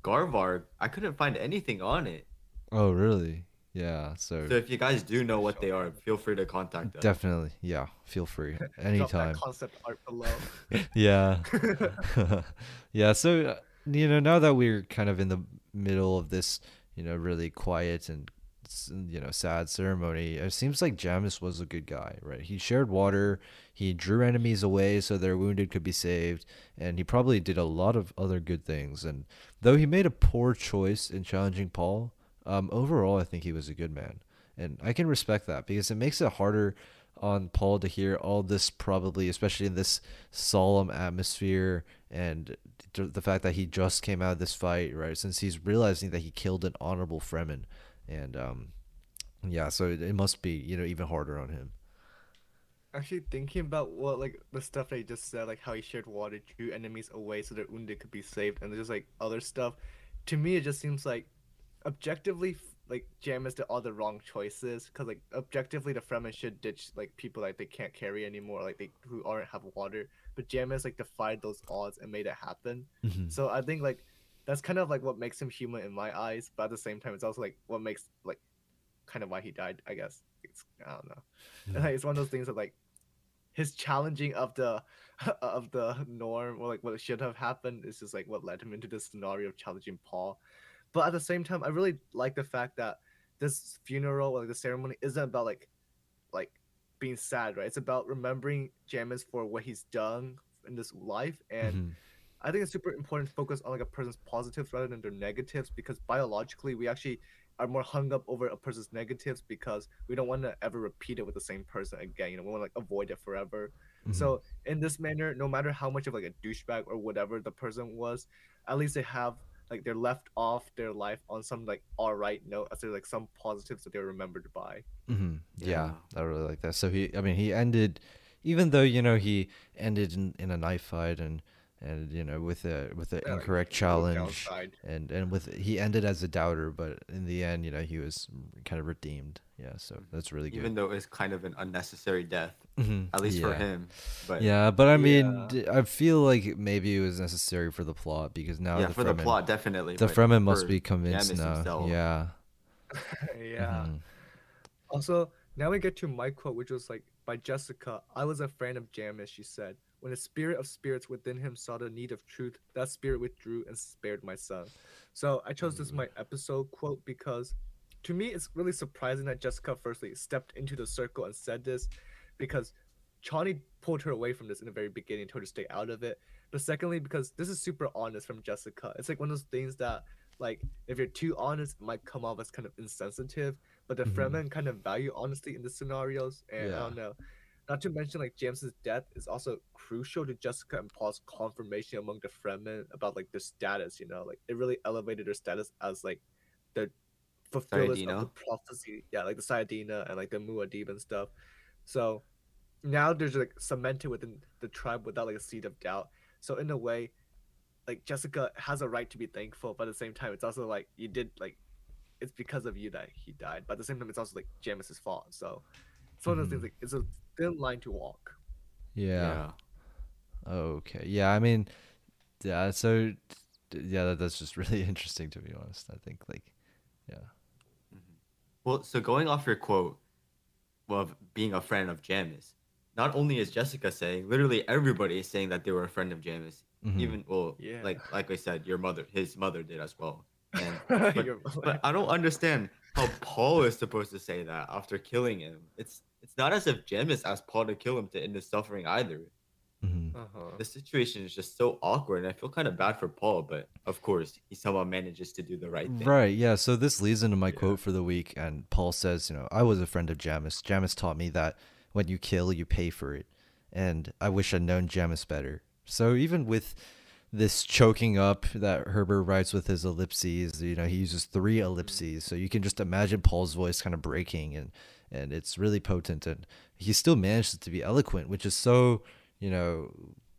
B: Garvarg. I couldn't find anything on it.
A: oh, really? Yeah. So,
B: So if you guys do know what they are, feel free to contact us.
A: definitely, yeah. Feel free anytime.
C: concept art below.
A: yeah. yeah. So, uh, you know, now that we're kind of in the middle of this, you know, really quiet and, you know, sad ceremony, it seems like Jamis was a good guy, right? He shared water, he drew enemies away so their wounded could be saved, and he probably did a lot of other good things. And though he made a poor choice in challenging Paul, um, overall, I think he was a good man. And I can respect that because it makes it harder on Paul to hear all this probably, especially in this solemn atmosphere and the fact that he just came out of this fight, right? Since he's realizing that he killed an honorable Fremen, and um, yeah, so it, it must be you know even harder on him.
C: Actually, thinking about what like the stuff that he just said, like how he shared water, drew enemies away so their wounded could be saved, and there's like other stuff. To me, it just seems like objectively, like Jamis did all the wrong choices. Because like objectively, the Fremen should ditch like people like they can't carry anymore, like they who aren't have water. But Jamis like defied those odds and made it happen. Mm-hmm. So I think like that's kind of like what makes him human in my eyes. But at the same time, it's also like what makes like kind of why he died. I guess it's I don't know. Hmm. And, like, it's one of those things that like his challenging of the of the norm or like what should have happened is just like what led him into this scenario of challenging Paul. But at the same time, I really like the fact that this funeral or like the ceremony isn't about like like being sad, right? It's about remembering Jamis for what he's done in this life and
A: Mhm.
C: I think it's super important to focus on like a person's positives rather than their negatives because biologically we actually are more hung up over a person's negatives because we don't want to ever repeat it with the same person again. You know, we want to like avoid it forever.
A: Mhm.
C: So in this manner, no matter how much of like a douchebag or whatever the person was, at least they have like they're left off their life on some like all right note as there like some positives that they're remembered by.
A: hmm Yeah,
B: Yeah.
A: I really like that. So he, I mean, he ended, even though you know he ended in, in a knife fight and and you know with a with an
C: Yeah,
A: incorrect
C: no
A: challenge and and with he ended as a doubter, but in the end, you know, he was kind of redeemed. Yeah, so that's really good.
B: Even though it's kind of an unnecessary death,
A: Mhm.
B: at least for him. But
A: Yeah, but I mean,
C: Yeah.
A: d- I feel like maybe it was necessary for the plot because now
B: yeah,
A: the
B: for the plot, definitely.
A: the
B: but
A: Fremen must be convinced
B: Jamis
A: now.
B: himself-
A: Yeah.
C: yeah.
A: mhm.
C: Also, now we get to my quote, which was like by Jessica. I was a friend of Jamis, she said. When the spirit of spirits within him saw the need of truth, that spirit withdrew and spared my son. So I chose this my mm. episode quote because to me, it's really surprising that Jessica firstly stepped into the circle and said this, because Chani pulled her away from this in the very beginning, told her to stay out of it. But secondly, because this is super honest from Jessica. It's like one of those things that, like, if you're too honest, it might come off as kind of insensitive. But the.
A: Mm-hmm.
C: Fremen kind of value honesty in the scenarios, and I don't know. Not to mention, like Jamis's death is also crucial to Jessica and Paul's confirmation among the Fremen about like their status. You know, like it really elevated their status as like the fulfillers of the prophecy. Yeah, like the Sayadina and like the Muad'Dib and stuff. So now there's like cemented within the tribe without like a seed of doubt. So in a way, like Jessica has a right to be thankful, but at the same time, it's also like you did like it's because of you that he died. But at the same time, it's also like Jamis's fault. So it's one of those things
A: Mhm.
C: like it's a thin line to walk.
A: Yeah. Okay. Yeah. I mean, yeah. So, yeah, that, that's just really interesting to be honest. I think like, yeah.
B: Well, so going off your quote of being a friend of Jamis, not only is Jessica saying, literally everybody is saying that they were a friend of Jamis.
A: Mhm.
B: Even well,
C: Yeah.
B: like like I said, your mother, his mother did as well. And but, but I don't understand how Paul is supposed to say that after killing him. It's it's not as if Jamis asked Paul to kill him to end his suffering either.
A: Mhm.
C: uh-huh.
B: The situation is just so awkward, and I feel kind of bad for Paul. But of course, he somehow manages to do the right thing.
A: Right. Yeah. So this leads into my
C: Yeah.
A: quote for the week, and Paul says, you know, I was a friend of Jamis. Jamis taught me that when you kill, you pay for it, and I wish I'd known Jamis better. So even with this choking up that Herbert writes with his ellipses, you know, he uses three ellipses, so you can just imagine Paul's voice kind of breaking, and and it's really potent, and he still manages to be eloquent, which is so, you know,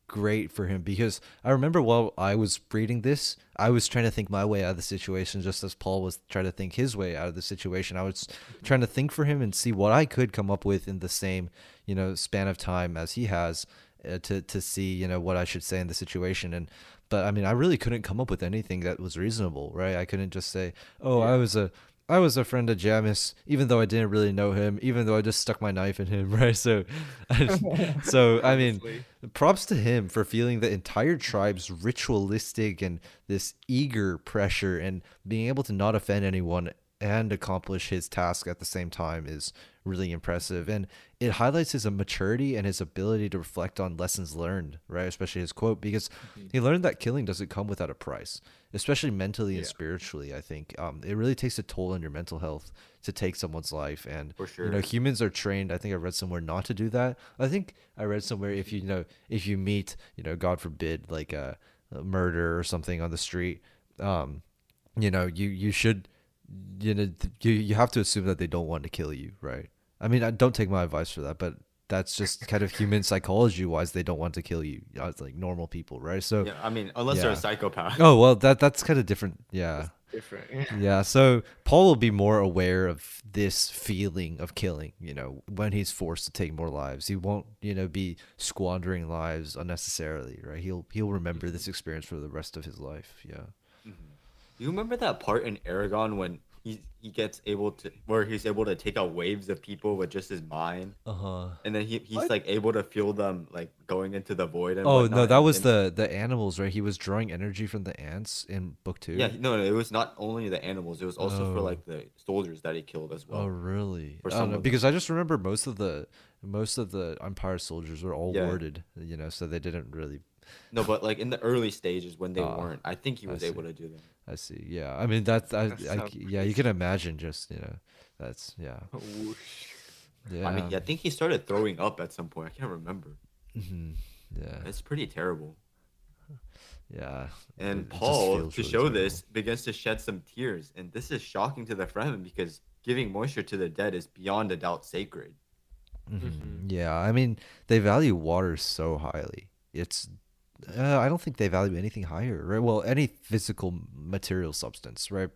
A: great for him because I remember while I was reading this, I was trying to think my way out of the situation just as Paul was trying to think his way out of the situation. I was trying to think for him and see what I could come up with in the same, you know, span of time as he has uh, to to see, you know, what I should say in the situation and but I mean, I really couldn't come up with anything that was reasonable, right? I couldn't just say, "Oh, I was a I was a friend of Jamis, even though I didn't really know him, even though I just stuck my knife in him, right? So, I so I mean, props to him for feeling the entire tribe's ritualistic and this eager pressure and being able to not offend anyone and accomplish his task at the same time is really impressive and it highlights his maturity and his ability to reflect on lessons learned right especially his quote because he learned that killing doesn't come without a price especially mentally and spiritually i think. Um, it really takes a toll on your mental health to take someone's life and
B: For
A: you know humans are trained i think i read somewhere not to do that. I think i read somewhere if you, you know if you meet you know god forbid like a, a murder or something on the street um you know you you should you know you, you have to assume that they don't want to kill you right i mean I, don't take my advice for that but that's just kind of human psychology wise they don't want to kill you as like normal people right so
B: Yeah, I mean, unless they're a psychopath.
A: oh well that that's kind of different yeah
C: different.
A: yeah, yeah. so Paul will be more aware of this feeling of killing, you know, when he's forced to take more lives. He won't, you know, be squandering lives unnecessarily, right? He'll he'll remember this mm-hmm. experience for the rest of his life. Yeah.
B: Do you remember that part in Aragon when he he gets able to where he's able to take out waves of people with just his mind,
A: Uh-huh.
B: and then he, he's
C: What?
B: like able to feel them like going into the void. And
A: Oh, no, that was
B: and-
A: the the animals, right? He was drawing energy from the ants in book 2.
B: Yeah, no, no, it was not only the animals; it was also for
A: Oh.
B: like the soldiers that he killed as well.
A: Oh, really?
B: For
A: I don't know
B: of
A: because I just remember most of the most of the Empire soldiers were all
B: Yeah.
A: warded, you know, so they didn't really
B: No, but like in the early stages when they
A: Ah,
B: weren't, I think he was
A: see.
B: able to do that.
A: I see. Yeah. I mean, that's I,
C: That
A: I yeah, you can imagine just, you know, that's yeah. Yeah.
B: I mean, I think he started throwing up at some point. I can't remember.
A: hmm Yeah.
B: It's pretty terrible.
A: Yeah.
B: And
A: it-
B: Paul, to
A: really
B: show
A: terrible.
B: this, begins to shed some tears, and this is shocking to the Fremen because giving moisture to the dead is beyond a doubt sacred.
A: Mhm.
C: Mhm.
A: Yeah. I mean, they value water so highly. It's uh, I don't think they value anything higher, right? Well, any physical material substance, right?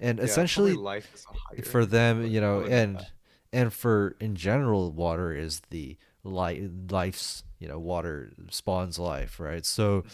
A: And
C: Yeah,
A: essentially
C: life is higher,
A: for them, you know, and and for in general, water is the life life's you know water spawns life, right? So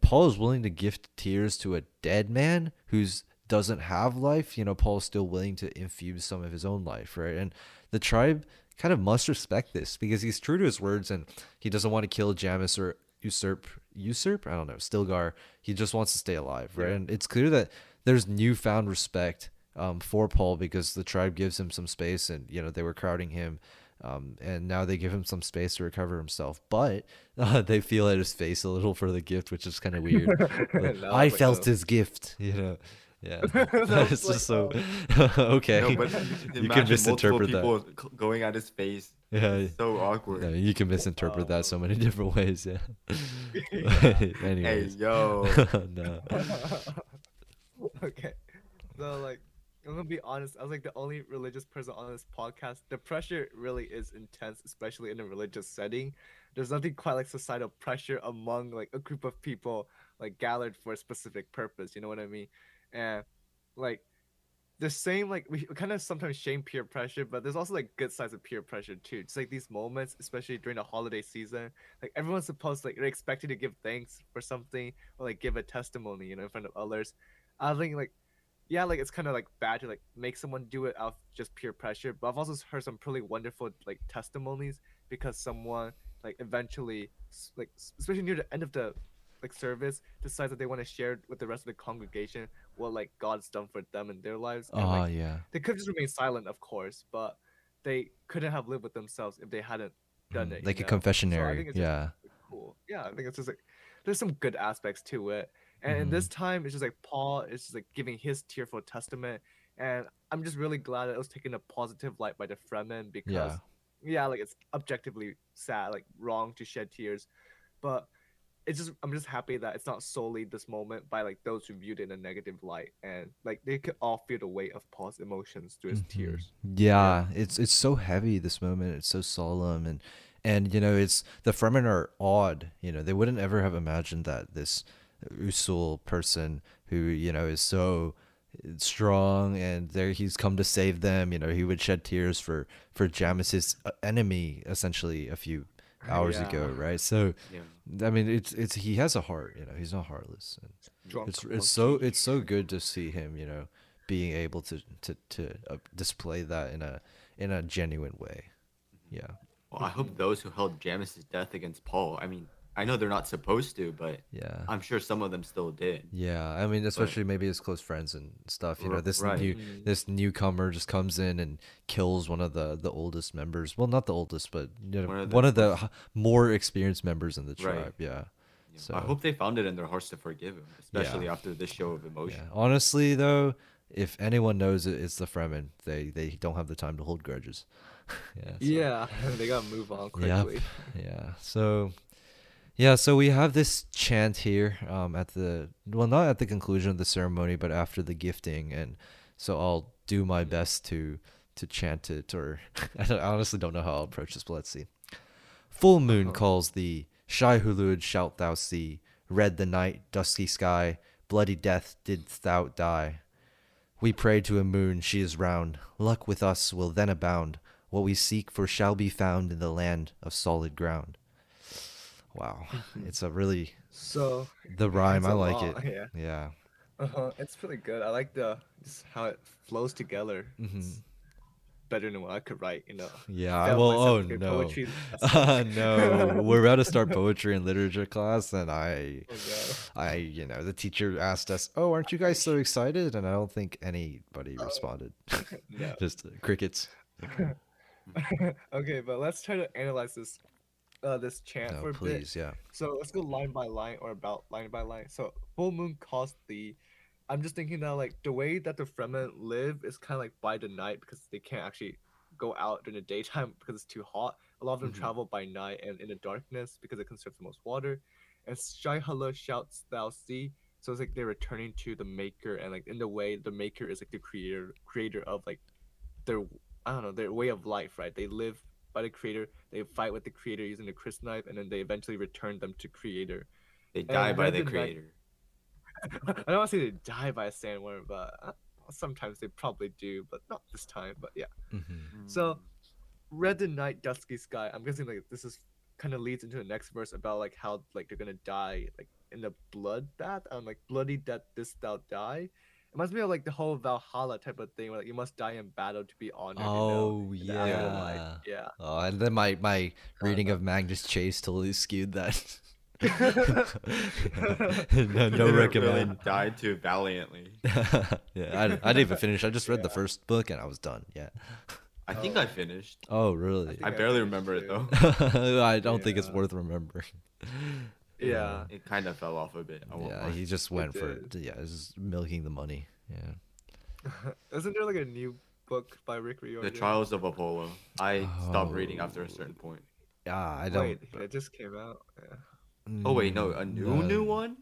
A: Paul is willing to gift tears to a dead man who's doesn't have life. You know, Paul's still willing to infuse some of his own life, right? And the tribe kind of must respect this because he's true to his words and he doesn't want to kill Jamis or usurp usurp i don't know stilgar he just wants to stay alive right
C: Yeah.
A: and it's clear that there's newfound respect um, for Paul because the tribe gives him some space, and you know they were crowding him. Um, and now they give him some space to recover himself, but uh, they feel at his face a little for the gift, which is kind of weird.
C: No,
A: I felt his gift, you know. Yeah,
C: That
A: it's
C: was
A: just
C: like,
A: so um, okay.
B: No, but
A: you can misinterpret
B: multiple
A: that.
B: people going at his face.
A: Yeah,
B: It's so awkward.
A: no, you can misinterpret that so um, many different ways. Yeah.
B: Hey,
A: Anyways,
B: yo.
A: no.
C: okay. So like I'm gonna be honest, I was like the only religious person on this podcast. The pressure really is intense, especially in a religious setting. There's nothing quite like societal pressure among like a group of people like gathered for a specific purpose, you know what I mean? And like the same like we kind of sometimes shame peer pressure, but there's also like good sides of peer pressure too. Just like these moments, especially during the holiday season, like everyone's supposed to, like they're expected to give thanks for something or like give a testimony, you know, in front of others. I think like yeah, like it's kind of like bad to like make someone do it out of just peer pressure. But I've also heard some pretty wonderful like testimonies because someone like eventually like especially near the end of the like service decides that they want to share with the rest of the congregation what like God's done for them in their lives. And,
A: Oh
C: like,
A: yeah.
C: they could just remain silent, of course, but they couldn't have lived with themselves if they hadn't done
A: Mm,
C: it.
A: Like a
C: know? So
A: confessionary.
C: just
A: yeah.
C: cool. Yeah, I think it's just like there's some good aspects to it. And in this time, it's just like Paul is just like giving his tearful testament, and I'm just really glad that it was taken a positive light by the Fremen because,
A: Yeah.
C: yeah, like it's objectively sad, like wrong to shed tears, but it's just I'm just happy that it's not solely this moment by like those who viewed it in a negative light, and like they could all feel the weight of Paul's emotions through his
A: Mhm.
C: tears.
A: Yeah, it's it's so heavy this moment. It's so solemn and and you know it's the Fremen are odd. You know they wouldn't ever have imagined that this Usul person who you know is so strong and there he's come to save them. You know he would shed tears for for Jamis, his uh, enemy, essentially a few hours
C: Yeah.
A: ago, right? So
B: Yeah.
A: I mean it's it's he has a heart. You know he's not heartless. And,
C: Drunk
A: it's it's so it's so good to see him you know being able to to to uh, display that in a in a genuine way yeah
B: Well, I hope those who held Jamis's death against Paul. I mean, I know they're not supposed to, but
A: yeah
B: I'm sure some of them still did.
A: yeah i mean especially maybe his close friends and stuff you know this
B: right.
A: new
C: Mm.
A: this newcomer just comes in and kills one of the the oldest members well not the oldest but you know,
B: One
A: one
B: of
A: of
B: the
A: the, more experienced members in the
B: Right.
A: tribe yeah
B: Yeah.
A: So-
B: I hope they found it in their hearts to forgive him, especially after this show of emotion.
A: yeah honestly though if anyone knows it it's the fremen they they don't have the time to hold grudges yeah so-
C: Yeah, they gotta move on
A: Yep.
C: quickly.
A: Yeah. So yeah, so we have this chant here um at the well not at the conclusion of the ceremony but after the gifting and so I'll do my best to to chant it or I, honestly don't know how I'll approach this but let's see. Full moon
C: Uh-huh.
A: calls thee, Shai Hulud shalt thou see, red the night, dusky sky, bloody death didst thou die. We pray to a moon, she is round. Luck with us will then abound. What we seek for shall be found in the land of solid ground. Wow, it's a really
C: So
A: the rhyme. I like
C: lot,
A: it.
C: Yeah,
A: Yeah.
C: uh-huh. it's pretty good. I like the just how it flows together.
A: Mhm.
C: It's better than what I could write. You know.
A: Yeah.
C: Failed
A: Well, oh no.
C: poetry
A: Uh, no, we're about to start poetry and literature class, and I,
C: Oh.
A: I, you know, the teacher asked us, "Oh, aren't you guys so excited?" And I don't think anybody responded.
C: No.
A: Just crickets.
C: okay, but let's try to analyze this uh this chant
A: No,
C: for a bit.
A: yeah.
C: So let's go line by line or about line by line. So full moon caused the. I'm just thinking that like the way that the Fremen live is kind of like by the night because they can't actually go out during the daytime because it's too hot. A lot of them
B: Mhm.
C: travel by night and in the darkness because it conserves the most water. And Shai Hulud shouts thou see. So it's like they're returning to the maker and like in the way the maker is like the creator creator of like their I don't know, their way of life, right? They live by the creator, they fight with the creator using the crysknife, and then they eventually return them to creator.
B: They die by the
C: the Night-
B: creator.
C: I don't want to say they die by a sandworm, but uh, sometimes they probably do, but not this time. But yeah.
A: hmm
C: So, Red the Night, Dusky Sky. I'm guessing like this is kind of leads into the next verse about like how like they're gonna die like in the bloodbath. I'm like bloody death this thou die. It must be like the whole Valhalla type of thing where like you must die in battle to be honored.
A: Oh,
C: you know, oh, in the
A: yeah.
C: yeah.
A: Oh, and then my my reading of Magnus Chase totally skewed that. no, no
B: Really died too valiantly.
A: yeah, I, I didn't even finish. I just read the first book and I was done. Yeah.
B: I think
C: Oh.
B: I finished.
A: Oh, really?
C: think
B: I
C: I
B: barely
C: finished
B: remember it though.
A: I don't think it's worth remembering.
C: Yeah.
B: It kind of fell off a bit. I
A: Yeah,
B: lie.
A: he just went for
C: did.
A: yeah, just milking the money. Yeah.
C: Isn't there like a new book by Rick Riordan?
B: The Trials of Apollo. I stopped reading after a
A: Oh.
B: certain point.
A: Yeah, I don't.
C: Wait, it just came out. Yeah.
B: Oh wait, no, a
A: Mm,
B: new new one.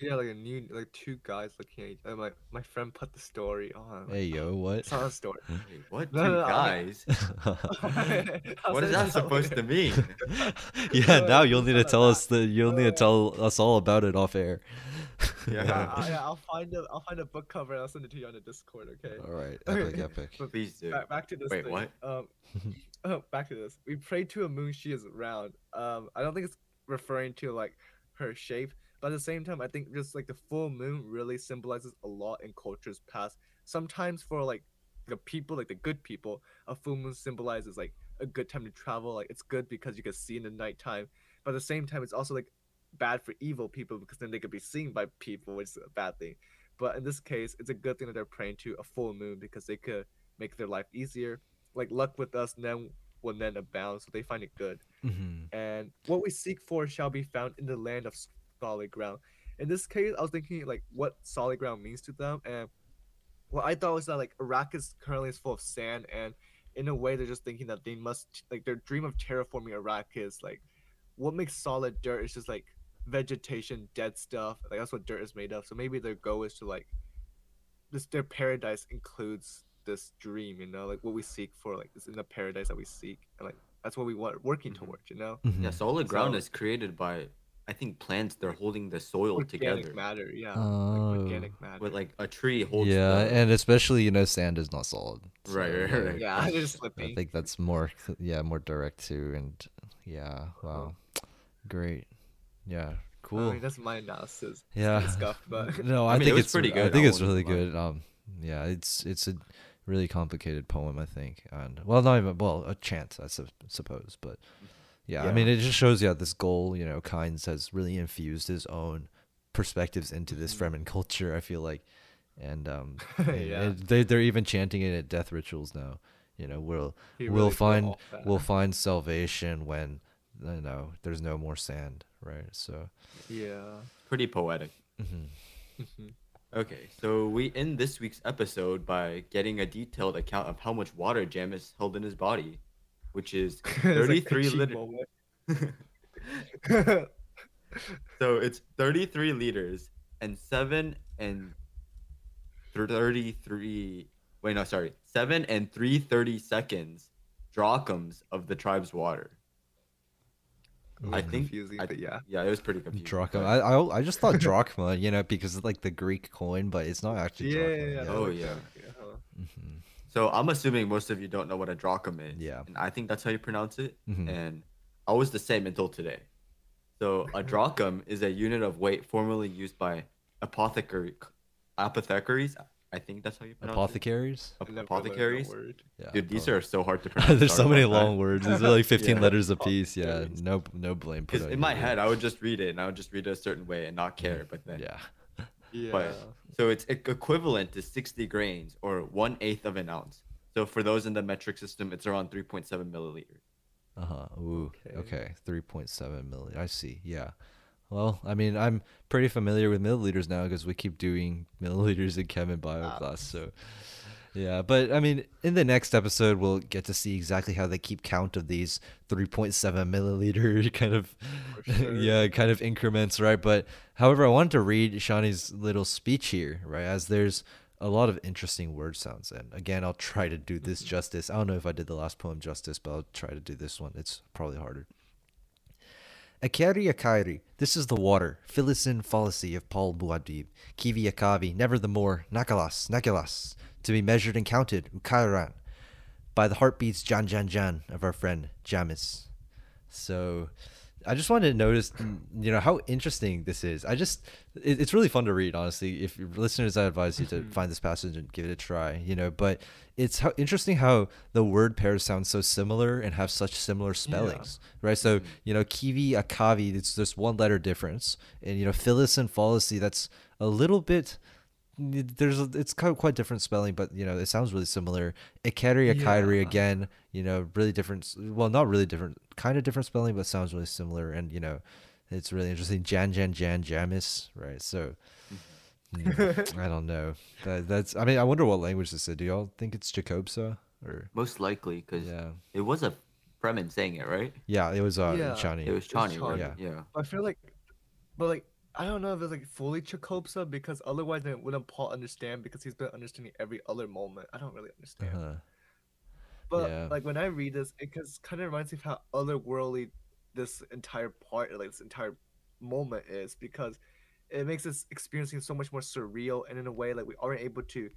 C: Yeah, like a new, like two guys looking at each. And my my friend put the story on.
A: Hey yo, what?
C: It's not a story.
B: What?
C: No,
B: Two
C: no, no, I-
B: guys? What is that
C: it
B: supposed to mean?
A: yeah, now you'll need to tell us the you'll need to tell us all about it off air.
B: Yeah.
C: Yeah, I, yeah, I'll find a I'll find a book cover and I'll send it to you on the Discord. Okay.
A: All right,
C: Okay.
A: epic, epic.
C: But
B: Please do.
C: back, back to this
B: Wait,
C: thing.
B: what?
C: Um, oh, back to this. We pray to a moon. She is round. Um, I don't think it's referring to like her shape, but at the same time, I think just like the full moon really symbolizes a lot in cultures past. Sometimes for like the people, like the good people, a full moon symbolizes like a good time to travel. Like it's good because you can see in the nighttime, but at the same time, it's also like bad for evil people because then they could be seen by people, which is a bad thing. But in this case, it's a good thing that they're praying to a full moon because they could make their life easier. Like luck with us then will then abound, so they find it good.
A: Mhm.
C: And what we seek for shall be found in the land of solid ground. In this case, I was thinking like what solid ground means to them, and what I thought was that like Arrakis currently is full of sand, and in a way they're just thinking that they must like their dream of terraforming Arrakis like what makes solid dirt is just like vegetation, dead stuff. Like that's what dirt is made of. So maybe their goal is to like this their paradise includes this dream, you know, like what we seek for, like is in the paradise that we seek, and like that's what we want working
B: Mhm.
C: towards, you know.
A: Mhm.
B: Yeah, solid ground
C: So-
B: is created by, I think, plants. They're holding the soil together.
C: Organic
B: together.
C: matter, yeah.
A: Oh.
C: Like organic matter.
B: With like a tree holds.
A: Yeah,
B: the-
A: and especially you know sand is not solid.
B: Right, right,
A: yeah,
B: right.
C: yeah, they're just
A: I think that's more yeah more direct too, and yeah, wow, great, yeah,
C: I
A: cool.
C: mean, that's my analysis.
A: Yeah.
C: scuffed, but
A: no, I,
B: I mean,
A: think
B: was
A: it's
B: pretty good.
A: I think
B: I
A: it's really good. Um, yeah, it's it's a really complicated poem, I think, and well, not even well a chant, I su- suppose, but yeah, I mean, it just shows you yeah this goal. You know, Kynes has really infused his own perspectives into this
B: Mm-hmm.
A: Fremen culture. I feel like, and um,
C: Yeah.
A: and they they're even chanting it at death rituals now. You know, we'll
C: he
A: we'll find we'll find salvation when you know there's no more sand, right? So.
C: Yeah.
B: pretty poetic.
A: mhm.
C: Mhm.
B: Okay, so we end this week's episode by getting a detailed account of how much water Jamis held in his body, which is
C: It's like
B: 33 liters. so it's 33 liters and 7 and 33 wait no sorry 7 and 330 seconds drachms of the tribe's water
C: A
B: I
C: little
B: think-
C: confusing,
B: I-
C: but yeah.
B: yeah it was pretty confusing
A: Drachma.
B: but-
A: I, I I just thought drachma, you know, because it's like the Greek coin, but it's not actually
C: Yeah,
A: drachma.
C: yeah, yeah.
B: Oh,
C: like
B: yeah.
C: that, huh.
A: Mhm.
B: So i'm assuming most of you don't know what a drachm is
A: Yeah.
B: and i think that's how you pronounce it
A: Mhm.
B: and i was the same until today so a drachm is a unit of weight formerly used by apothecary apothecaries i think that's how you pronounce it.
A: Apothecaries.
B: Ap-
C: I never learned that
B: apothecaries
C: word.
A: Yeah.
B: Dude, these are so hard to pronounce.
A: There's so many
B: about that.
A: long words. These are like 15
B: Yeah.
A: letters apiece. Yeah. No no blame.
B: Because in my head, I would just read it and I would just read it a certain way and not care. But then,
A: Yeah.
C: Yeah.
B: so it's equivalent to 60 grains or one eighth of an ounce. So for those in the metric system, it's around 3.7 milliliters.
A: Uh huh. Ooh.
C: Okay.
A: Okay. Three point seven milli. I see. Yeah. Well, I mean, I'm pretty familiar with milliliters now because we keep doing milliliters in chem and bio
C: Ah.
A: class. So, yeah. But I mean, in the next episode, we'll get to see exactly how they keep count of these 3.7 milliliter kind of,
C: sure.
A: yeah, kind of increments, right? But however, I wanted to read Chani's little speech here, right? As there's a lot of interesting word sounds, and again, I'll try to do this mm-hmm. justice. I don't know if I did the last poem justice, but I'll try to do this one. It's probably harder. Akari Akari, this is the water, Philisin fallacy of Paul Muad'Dib, Kivi Akavi, never the more, Nakalas, Nakalas, to be measured and counted, Ukairan, by the heartbeats Jan Jan Jan of our friend Jamis. So, I just wanted to notice, you know, how interesting this is. I just, it, it's really fun to read, honestly. If listeners, I advise you to
C: Mhm.
A: find this passage and give it a try, you know. But it's how interesting how the word pairs sound so similar and have such similar spellings, right? So, you know, kiwi, akavi, it's just one letter difference, and you know, phyllis and fallacy, that's a little bit. There's a, it's kind of quite different spelling, but you know it sounds really similar. Ikari, Akairi
C: Yeah.
A: again, you know, really different. Well, not really different, kind of different spelling, but sounds really similar. And you know, it's really interesting. Jan, Jan, Jan, Jamis, right? So, mm, I don't know. That, that's. I mean, I wonder what language this is. Do y'all think it's Chakobsa or?
B: Most likely, because
A: Yeah,
B: it was a Fremen saying it, right?
A: yeah, it was uh,
C: Yeah.
A: Chani.
B: It was Chani, right?
A: Chani.
B: Yeah.
C: I feel like, but like I don't know if it's like fully Chakobsa because otherwise then wouldn't Paul understand because he's been understanding every other moment. I don't really understand.
A: Uh-huh.
C: But
A: Yeah.
C: like when I read this, it kind of reminds me of how otherworldly this entire part, like this entire moment is, because it makes us experiencing so much more surreal, and in a way, like we aren't able to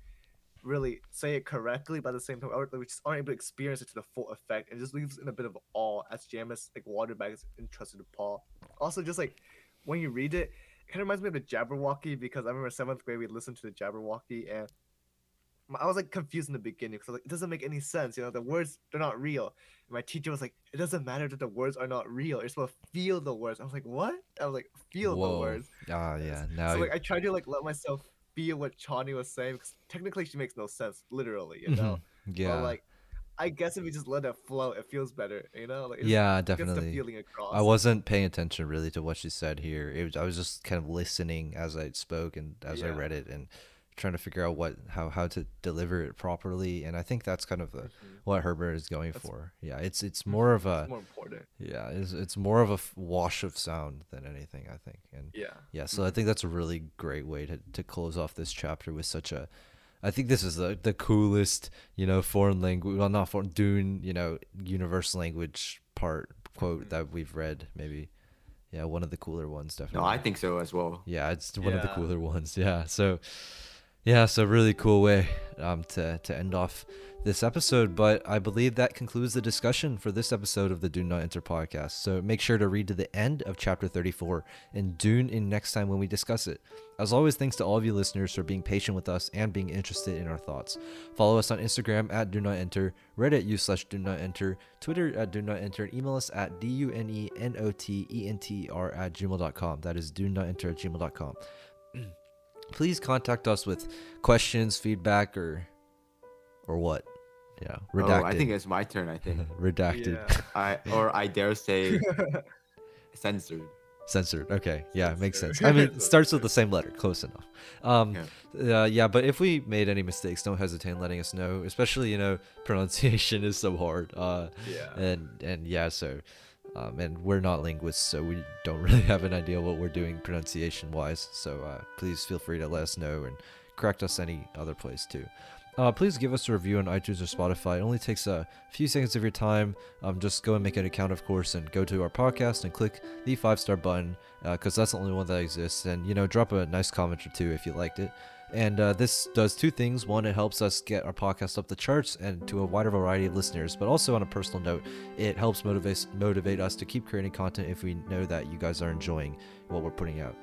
C: really say it correctly, but at the same time, we just aren't able to experience it to the full effect, and it just leaves in a bit of awe as Jamis like Waterbag is entrusted to Paul. Also, just like when you read it kind of reminds me of the Jabberwocky because I remember seventh grade we listened to the Jabberwocky and I was like confused in the beginning because like it doesn't make any sense. You know, the words they're not real. And my teacher was like, it doesn't matter that the words are not real. You're supposed to feel the words. I was like, what? I was like, feel the words.
A: Ah, yeah. Now,
C: so like I tried to like let myself feel what Chani was saying because technically she makes no sense, literally. You know,
A: yeah,
C: but like I guess if you just let it flow, it feels better. You know, like
A: yeah, definitely.
C: feeling across.
A: I wasn't paying attention really to what she said here. It was, I was just kind of listening as I spoke and as I read it and trying to figure out what how how to deliver it properly. And I think that's kind of the,
C: Mhm.
A: what Herbert is going
C: That's-
A: for. Yeah, it's it's more of a
C: more important.
A: yeah, it's it's more of a f- wash of sound than anything. I think. And
C: Yeah.
A: yeah, so I think that's a really great way to, to close off this chapter with such a. I think this is the the coolest, you know, foreign language. Well, not foreign, Dune, you know, universe language part quote that we've read. Maybe, yeah, one of the cooler ones, definitely. No.
B: I think so as well.
A: yeah, it's one of the cooler ones. Yeah, so yeah, so really cool way um to to end off this episode. But I believe that concludes the discussion for this episode of the Do Not Enter podcast. So make sure to read to the end of chapter 34 and tune in next time when we discuss it. As always, thanks to all of you listeners for being patient with us and being interested in our thoughts. Follow us on Instagram at Do Not Enter, Reddit u slash Do Not Enter, Twitter at Do Not Enter, and email us at D U N E N O T E N T R at gmail.com. That is do not enter at gmail.com. Please contact us with questions, feedback, or or what? Yeah, redacted.
B: Oh, I think it's my turn. I think
A: redacted,
C: Yeah.
B: I or I dare say censored.
A: censored. Okay, yeah, makes sense. I mean, it starts with the same letter, close enough. Um,
B: Yeah.
A: uh, yeah, but if we made any mistakes, don't hesitate in letting us know. Especially, you know, pronunciation is so hard. Uh,
C: Yeah.
A: and and yeah, so. Um, and we're not linguists, so we don't really have an idea what we're doing pronunciation wise. So uh, please feel free to let us know and correct us any other place too. Uh, please give us a review on iTunes or Spotify. It only takes a few seconds of your time. Um, just go and make an account, of course, and go to our podcast and click the five star button because that's the only one that exists. And you know, drop a nice comment or two if you liked it. And uh, this does two things. One, it helps us get our podcast up the charts and to a wider variety of listeners. But also, on a personal note, it helps motivate motivate us to keep creating content if we know that you guys are enjoying what we're putting out.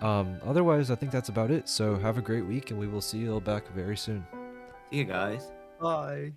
A: Um, otherwise, I think that's about it. So have a great week, and we will see you all back very soon.
B: See you guys.
C: Bye.